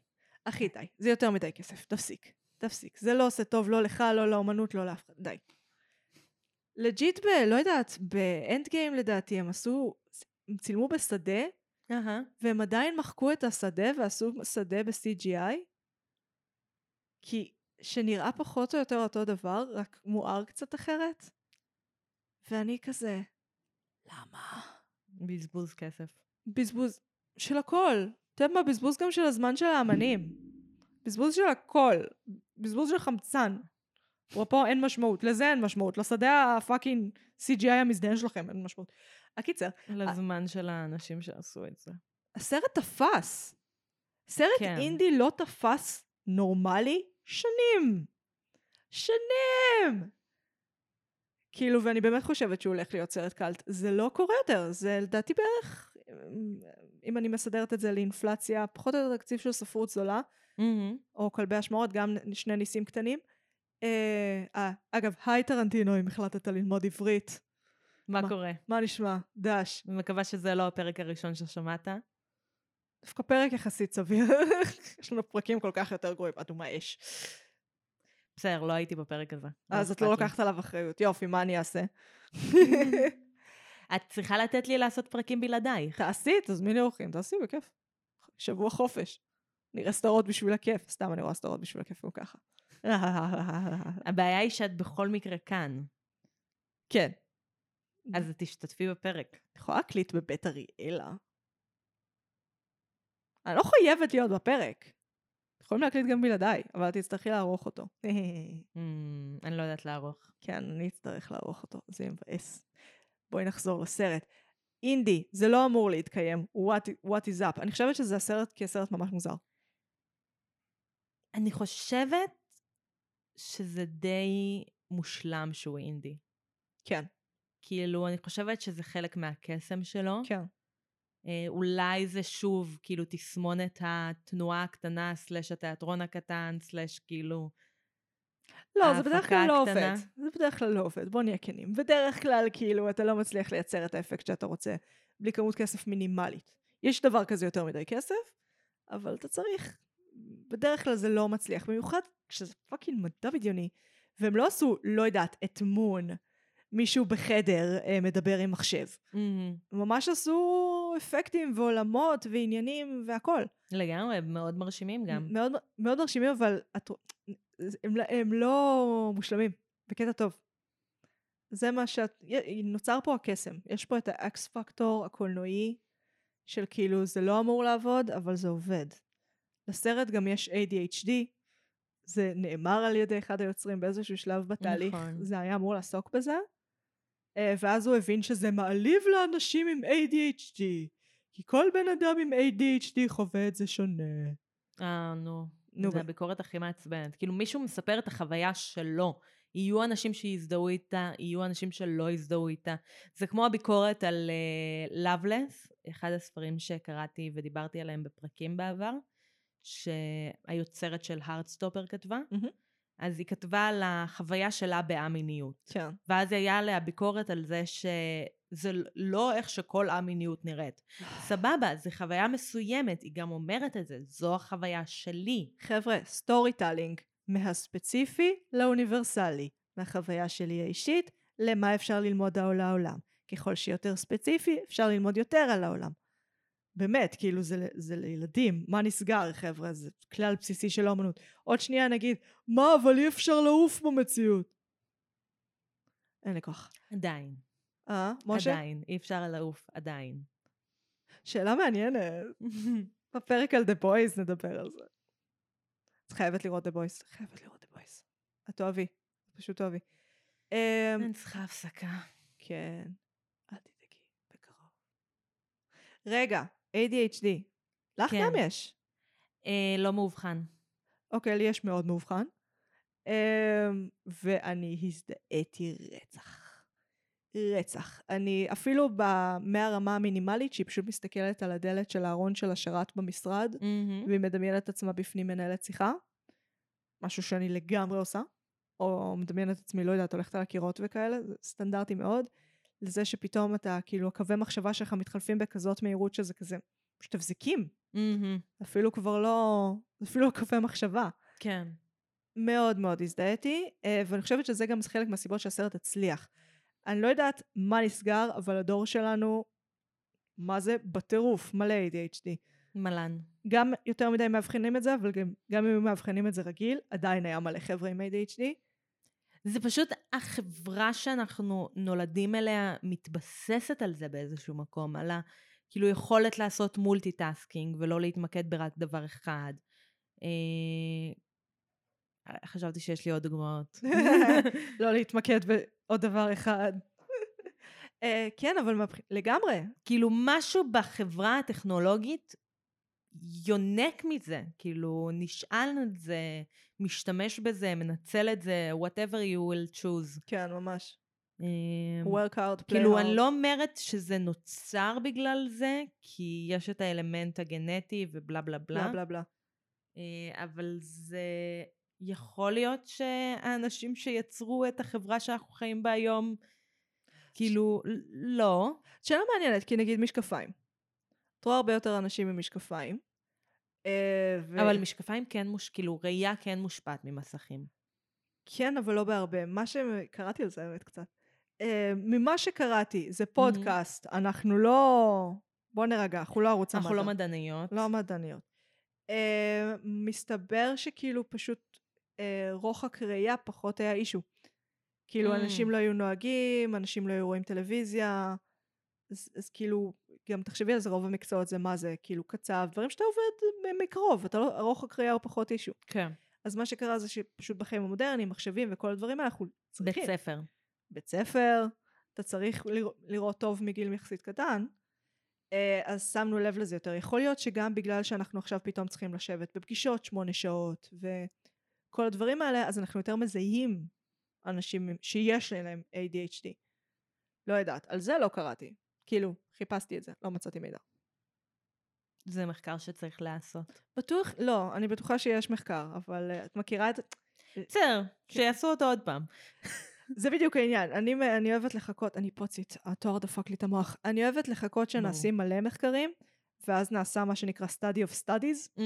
אחי די. זה יותר מדי כסף. תפסיק. תפסיק. זה לא עושה טוב לא לך, לא לאומנות, לא לאף אחד. די. legit ב... לא יודעת, באנד גיים לדעתי הם עשו... הם צילמו בשדה אהה. והם עדיין מחקו את השדה ועשו שדה ב-CGI, כי שנראה פחות או יותר אותו דבר, רק מואר קצת אחרת. ואני כזה, למה? בזבוז כסף. בזבוז של הכל. את יודעת מה? בזבוז גם של הזמן של האמנים. בזבוז של הכל. בזבוז של חמצן. אפרופו אין משמעות. לזה אין משמעות. לשדה הפאקינג CGI המזדיין שלכם אין משמעות. הקיצר, לזמן של האנשים שעשו את זה. הסרט תפס. סרט כן. אינדי לא תפס נורמלי שנים. שנים! כאילו, ואני באמת חושבת שהוא הולך להיות סרט קאלט. זה לא קורה יותר, זה לדעתי בערך, אם אני מסדרת את זה לאינפלציה, פחות או יותר תקציב של ספרות זולה, מהמם. או כלבי השמורות, גם שני ניסים קטנים. אה, אה, אגב, היי טרנטינו, אם החלטת ללמוד עברית. מה מה? קורה? מה נשמע? דש. אני מקווה שזה לא הפרק הראשון ששמעת. דווקא פרק יחסית סביר. יש לנו פרקים כל כך יותר גרועים, אדומה אש. בסדר, לא הייתי בפרק הזה. אז את לא. לוקחת עליו אחריות. יופי, מה אני אעשה? את צריכה לתת לי לעשות פרקים בלעדייך. תעשי, תזמיני אורחים, תעשי בכיף. שבוע חופש. נראה סדרות בשביל הכיף. סתם אני רואה סדרות בשביל הכיף גם ככה. הבעיה היא שאת בכל מקרה כאן, כן. אז תשתתפי בפרק. את יכולה להקליט בבית אריאלה. אני לא חייבת להיות בפרק. יכולים להקליט גם בלעדיי, אבל תצטרכי לערוך אותו. אמ, אני לא יודעת לערוך. כן, אני אצטרך לערוך אותו, זה מבאס. בואי נחזור לסרט. אינדי, זה לא אמור להתקיים, what, what is up. אני חושבת שזה הסרט כסרט ממש מוזר. אני חושבת שזה די מושלם שהוא אינדי. כן, כאילו, אני חושבת שזה חלק מהקסם שלו. כן. אה, אולי זה שוב, כאילו, תסמונת התנועה הקטנה, סלש התיאטרון הקטן, סלש כאילו... לא, זה בדרך כלל לא. עובד. זה בדרך כלל לא עובד, בוא נהיה כנים. בדרך כלל, כאילו, אתה לא מצליח לייצר את האפקט שאתה רוצה בלי כמות כסף מינימלית. יש דבר כזה יותר מדי כסף, אבל אתה צריך... בדרך כלל זה לא מצליח, במיוחד כשזה fucking מדע בדיוני. והם לא עשו, לא יודעת, את מון, מישהו בחדר אה, מדבר עם מחשב. הם ממש עשו אפקטים ועולמות ועניינים והכל. לגמרי, מאוד מרשימים גם. מאוד, מאוד מרשימים, אבל את, הם, לא- הם לא מושלמים, בקטע טוב. זה מה שאת... נוצר פה הקסם. יש פה את ה X factor הקולנועי של כאילו זה לא אמור לעבוד, אבל זה עובד. לסרט גם יש ADHD, זה נאמר על ידי אחד היוצרים באיזשהו שלב בתהליך, נכון. זה היה אמור לעסוק בזה. אה, ואז הוא הבין שזה מעליב לאנשים עם ADHD, כי כל בן אדם עם ADHD חווה את זה שונה. אה, נו. נו, זה הביקורת הכי מעצבנת. כאילו, מישהו מספר את החוויה שלו. יהיו אנשים שיזדהו איתה, יהיו אנשים שלא יזדהו איתה. זה כמו הביקורת על uh, Loveless, אחד הספרים שקראתי ודיברתי עליהם בפרקים בעבר, שהיוצרת של הארדסטופר כתבה. מהמם. אז היא כתבה על החוויה שלה א-מיניות. כן. ואז היה עליה ביקורת על זה שזה לא איך שכל א-מיניות נראית. סבבה, זו חוויה מסוימת, היא גם אומרת את זה, זו החוויה שלי. חבר'ה, storytelling, מהספציפי לאוניברסלי, מהחוויה שלי האישית, למה אפשר ללמוד על העולם. ככל שיותר ספציפי, אפשר ללמוד יותר על העולם. באמת, כאילו זה, זה לילדים, מה נסגר חבר'ה, זה כלל בסיסי של האמנות. עוד שנייה נגיד, מה אבל אי אפשר לעוף במציאות. אין לי כוח. עדיין. אה, משה? עדיין. אי אפשר לעוף, עדיין. שאלה מעניינת. בפרק על The Boys נדבר על זה. את חייבת לראות The Boys. חייבת לראות The Boys. את תאהבי. פשוט תאהבי. אמ, אני צריכה הפסקה. כן. אל תדאגי, בקרוב. רגע, ADHD. לך כן. גם יש. אה, לא מאובחן. אוקיי, לי יש מאוד מאובחן. אמ, ואני הזדהיתי רצח. רצח. אני אפילו ב- מהרמה המינימלית, שהיא פשוט מסתכלת על הדלת של הארון של השרת במשרד, מהמם. והיא מדמיינת את עצמה בפנים מנהלת שיחה, משהו שאני לגמרי עושה, או מדמיינת את עצמי, לא יודעת, הולכת על הקירות וכאלה, זה סטנדרטי מאוד, לזה שפתאום אתה, כאילו, הקווי מחשבה שלך מתחלפים בכזאת מהירות שזה כזה, פשוט הבזיקים, מהמם. אפילו כבר לא, אפילו קווי מחשבה. כן. מאוד מאוד הזדהיתי, אה, ואני חושבת שזה גם חלק מהסיבות שהסרט הצליח. אני לא יודעת מה נסגר, אבל הדור שלנו, מה זה? בטירוף, מלא ADHD. מלא. גם יותר מדי מאבחנים את זה, אבל גם, גם אם מאבחנים את זה רגיל, עדיין היה מלא חבר'ה עם ADHD. זה פשוט החברה שאנחנו נולדים אליה מתבססת על זה באיזשהו מקום, על ה... כאילו יכולת לעשות multitasking ולא להתמקד ברק דבר אחד. אה... חשבתי שיש לי עוד דוגמאות. לא להתמקד בעוד דבר אחד. אה, כן, אבל. לגמרי. כאילו משהו בחברה הטכנולוגית יונק מזה, כאילו נשען על זה, משתמש בזה, מנצל את זה, whatever you will choose. כן, ממש. אה, work hard, play כאילו, hard. אני לא אומרת שזה נוצר בגלל זה, כי יש את האלמנט הגנטי ובלה בלה בלה, בלה בלה בלה. אה, אבל זה יכול להיות שהאנשים שיצרו את החברה שאנחנו חיים בה היום, כאילו, ל- לא. שאלה מעניינת, כי נגיד משקפיים. את רואה הרבה יותר אנשים עם משקפיים. אה, ו... אבל משקפיים כן מוש... כאילו, ראייה כן מושפעת ממסכים. כן, אבל לא בהרבה. מה שקראתי על זה האמת קצת. אה, ממה שקראתי, זה פודקאסט, אנחנו לא... בוא נרגע, אנחנו לא ערוץ המדע. אנחנו לא מדעניות. לא מדעניות. אה, מסתבר שכאילו פשוט אה, רוחק ראייה פחות היה אישו. כאילו Mm. אנשים לא היו נוהגים, אנשים לא היו רואים טלוויזיה, אז, אז כאילו, גם תחשבי על זה, רוב המקצועות זה מה זה, כאילו קצב, דברים שאתה עובד מקרוב, אתה לא, הרוחק ראייה הוא פחות אישו. כן. אז מה שקרה זה שפשוט בחיים המודרניים, מחשבים וכל הדברים האלה, אנחנו בית צריכים. ספר. בית ספר, אתה צריך לראות, לראות טוב מגיל יחסית קטן, אה, אז שמנו לב לזה יותר. יכול להיות שגם בגלל שאנחנו עכשיו פתאום צריכים לשבת בפגישות שמונה שעות וכל הדברים האלה, אז אנחנו יותר מזהים אנשים שיש להם ADHD. לא יודעת, על זה לא קראתי. כאילו, חיפשתי את זה, לא מצאתי מידע. זה מחקר שצריך לעשות. בטוח, לא, אני בטוחה שיש מחקר, אבל אה, את מכירה את זה? בסדר, שיעשו אותו עוד פעם. זה בדיוק העניין. אני, אני אוהבת לחכות, אני פוצית, התואר דפק לי את המוח. אני אוהבת לחכות שנעשים מלא מחקרים, ואז נעשה מה שנקרא study of studies,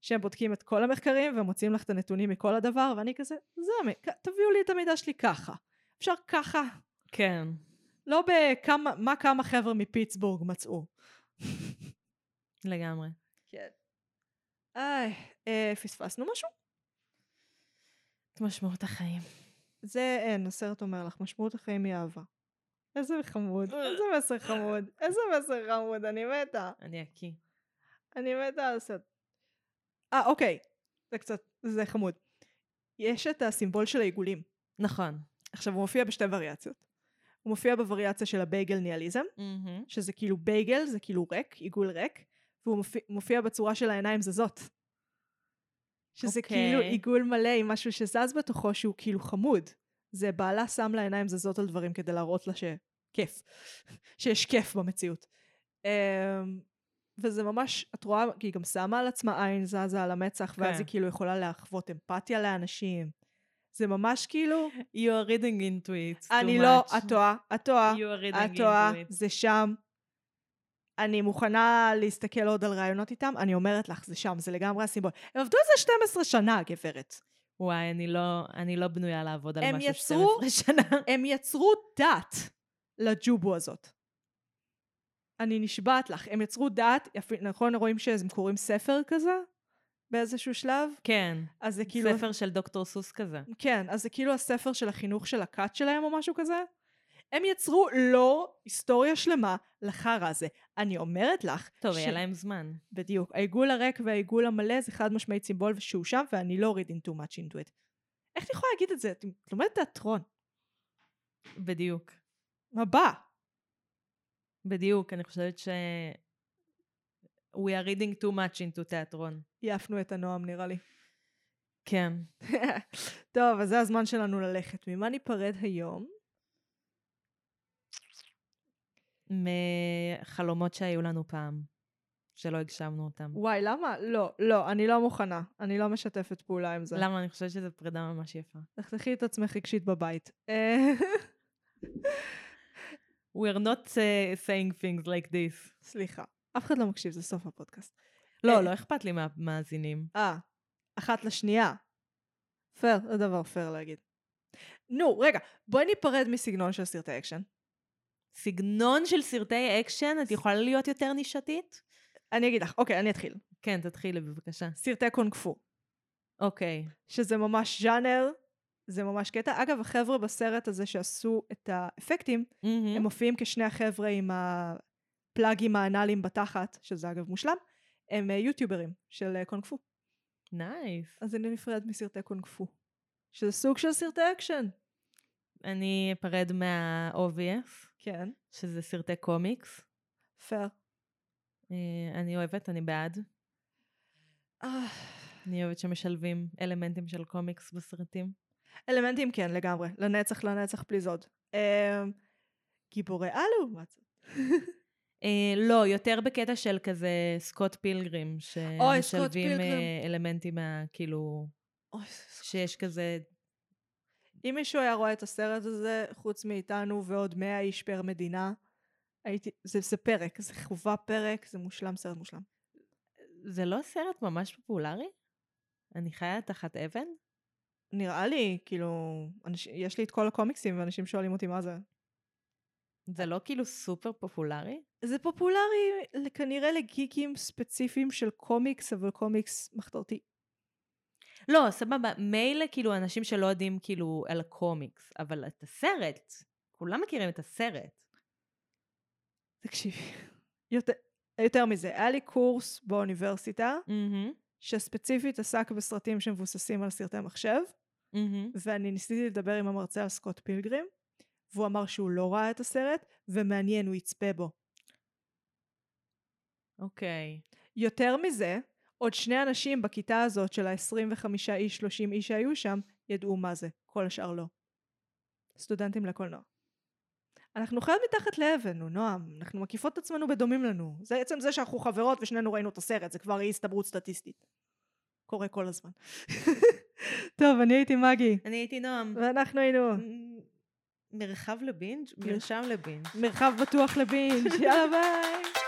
שהם בודקים את כל המחקרים ומוצאים לך את הנתונים מכל הדבר, ואני כזה, זה, תביאו לי את המידע שלי ככה. אפשר ככה, כן. לא בכמה, מה כמה חבר'ה מפיטסבורג מצאו. לגמרי. כן. איי, אה, פספסנו משהו? משמעות החיים. זה אין, הסרט אומר לך, משמעות החיים היא אהבה. איזה חמוד, איזה מסר חמוד, איזה מסר חמוד, אני מתה. אני הקיא. אני מתה על הסרט. אה, אוקיי, זה קצת, זה חמוד. יש את הסימבול של העיגולים. נכון. עכשיו, הוא מופיע בשתי וריאציות. הוא מופיע בווריאציה של הבייגל ניאליזם, שזה כאילו בייגל, זה כאילו ריק, עיגול ריק, והוא מופיע, מופיע בצורה של העיניים זזות. שזה אוקיי. כאילו עיגול מלא עם משהו שזז בתוכו שהוא כאילו חמוד. זה בעלה שם לה עיניים זזות על דברים כדי להראות לה שכיף. שיש כיף במציאות. אמ, וזה ממש, את רואה, כי היא גם שמה על עצמה עין זזה על המצח, ואז כן. היא כאילו יכולה להחוות אמפתיה לאנשים. זה ממש כאילו, You are reading into it. אני לא, much. את טועה, את טועה. את טועה. זה שם. אני מוכנה להסתכל עוד על רעיונות איתם, אני אומרת לך, זה שם, זה לגמרי הסימבול. הם עבדו על זה 12 שנה, גברת. וואי, אני לא, אני לא בנויה לעבוד על משהו יצרו- 12 שנה. הם יצרו דת לג'ובו הזאת. אני נשבעת לך, הם יצרו דת, נכון, רואים שהם קוראים ספר כזה? באיזשהו שלב? כן. אז זה כאילו... ספר של דוקטור סוס כזה. כן, אז זה כאילו הספר של החינוך של הכת שלהם או משהו כזה. הם יצרו לא היסטוריה שלמה לחרא הזה. אני אומרת לך, טוב, ש- היה להם זמן. בדיוק. העיגול הריק והעיגול המלא זה חד משמעית סימבול שהוא שם, ואני לא reading too much into it. איך אני יכולה להגיד את זה? את לומדת תיאטרון. בדיוק. הבא. בדיוק, אני חושבת ש... We are reading too much into תיאטרון. יעפנו את הנועם נראה לי. כן. טוב, אז זה הזמן שלנו ללכת. ממה ניפרד היום? מחלומות שהיו לנו פעם, שלא הגשמנו אותם. וואי, למה? לא, לא, אני לא מוכנה. אני לא משתפת פעולה עם זה. למה? אני חושבת שזו פרידה ממש יפה. תחתכי את עצמך רגשית בבית. We are not uh, saying things like this. סליחה, אף אחד לא מקשיב, זה סוף הפודקאסט. לא, אה. לא אכפת לי מהמאזינים. אה, אחת לשנייה. פייר, זה דבר פייר להגיד. נו, רגע, בואי ניפרד מסגנון של סרטי אקשן. סגנון של סרטי אקשן, את יכולה להיות יותר נישתית? אני אגיד לך, אוקיי, אני אתחיל. כן, תתחילי בבקשה. סרטי קונג פו, אוקיי. שזה ממש ז'אנר, זה ממש קטע. אגב, החבר'ה בסרט הזה שעשו את האפקטים, מהמם. הם מופיעים כשני החבר'ה עם הפלאגים האנאליים בתחת, שזה אגב מושלם, הם אה, יוטיוברים של אה, קונג פו. nice. אז אני נפרד מסרטי קונג פו. שזה סוג של סרטי אקשן. אני אפרד מה-obvious, כן, שזה סרטי קומיקס. פייר. אה, אני אוהבת, אני בעד. אני אוהבת שמשלבים אלמנטים של קומיקס בסרטים. אלמנטים כן, לגמרי. לנצח, לנצח, פליז עוד. גיבורי על לעומת זאת. אה, לא, יותר בקטע של כזה סקוט פילגרים, שמשלבים. אה, אלמנטים מה, כאילו, אוי, שיש כזה, אם מישהו היה רואה את הסרט הזה, חוץ מאיתנו ועוד 100 איש פר מדינה, הייתי, זה, זה פרק, זה חובה פרק, זה מושלם, סרט מושלם. זה לא סרט ממש פופולרי? אני חיה תחת אבן? נראה לי, כאילו, אנש, יש לי את כל הקומיקסים ואנשים שואלים אותי מה זה. זה לא כאילו סופר פופולרי? זה פופולרי כנראה לגיקים ספציפיים של קומיקס, אבל קומיקס מחתרתי. לא, סבבה, מילא כאילו אנשים שלא יודעים כאילו על הקומיקס, אבל את הסרט, כולם מכירים את הסרט. תקשיבי, יותר, יותר מזה, היה לי קורס באוניברסיטה, מהמם, שספציפית עסק בסרטים שמבוססים על סרטי מחשב, מהמם. ואני ניסיתי לדבר עם המרצה על סקוט פילגרים, והוא אמר שהוא לא ראה את הסרט, ומעניין, הוא יצפה בו. אוקיי. יותר מזה, עוד שני אנשים בכיתה הזאת של ה-25 איש, 30 איש שהיו שם, ידעו מה זה, כל השאר לא. סטודנטים לקולנוע. אנחנו חיות מתחת לאבן, נו נועם, אנחנו מקיפות את עצמנו בדומים לנו. זה עצם זה שאנחנו חברות ושנינו ראינו את הסרט, זה כבר אי הסתברות סטטיסטית. קורה כל הזמן. טוב, אני הייתי מגי, אני הייתי נועם. ואנחנו היינו מרחב לבינג'? מרשם לבינג'. מרחב בטוח לבינג', יאללה ביי!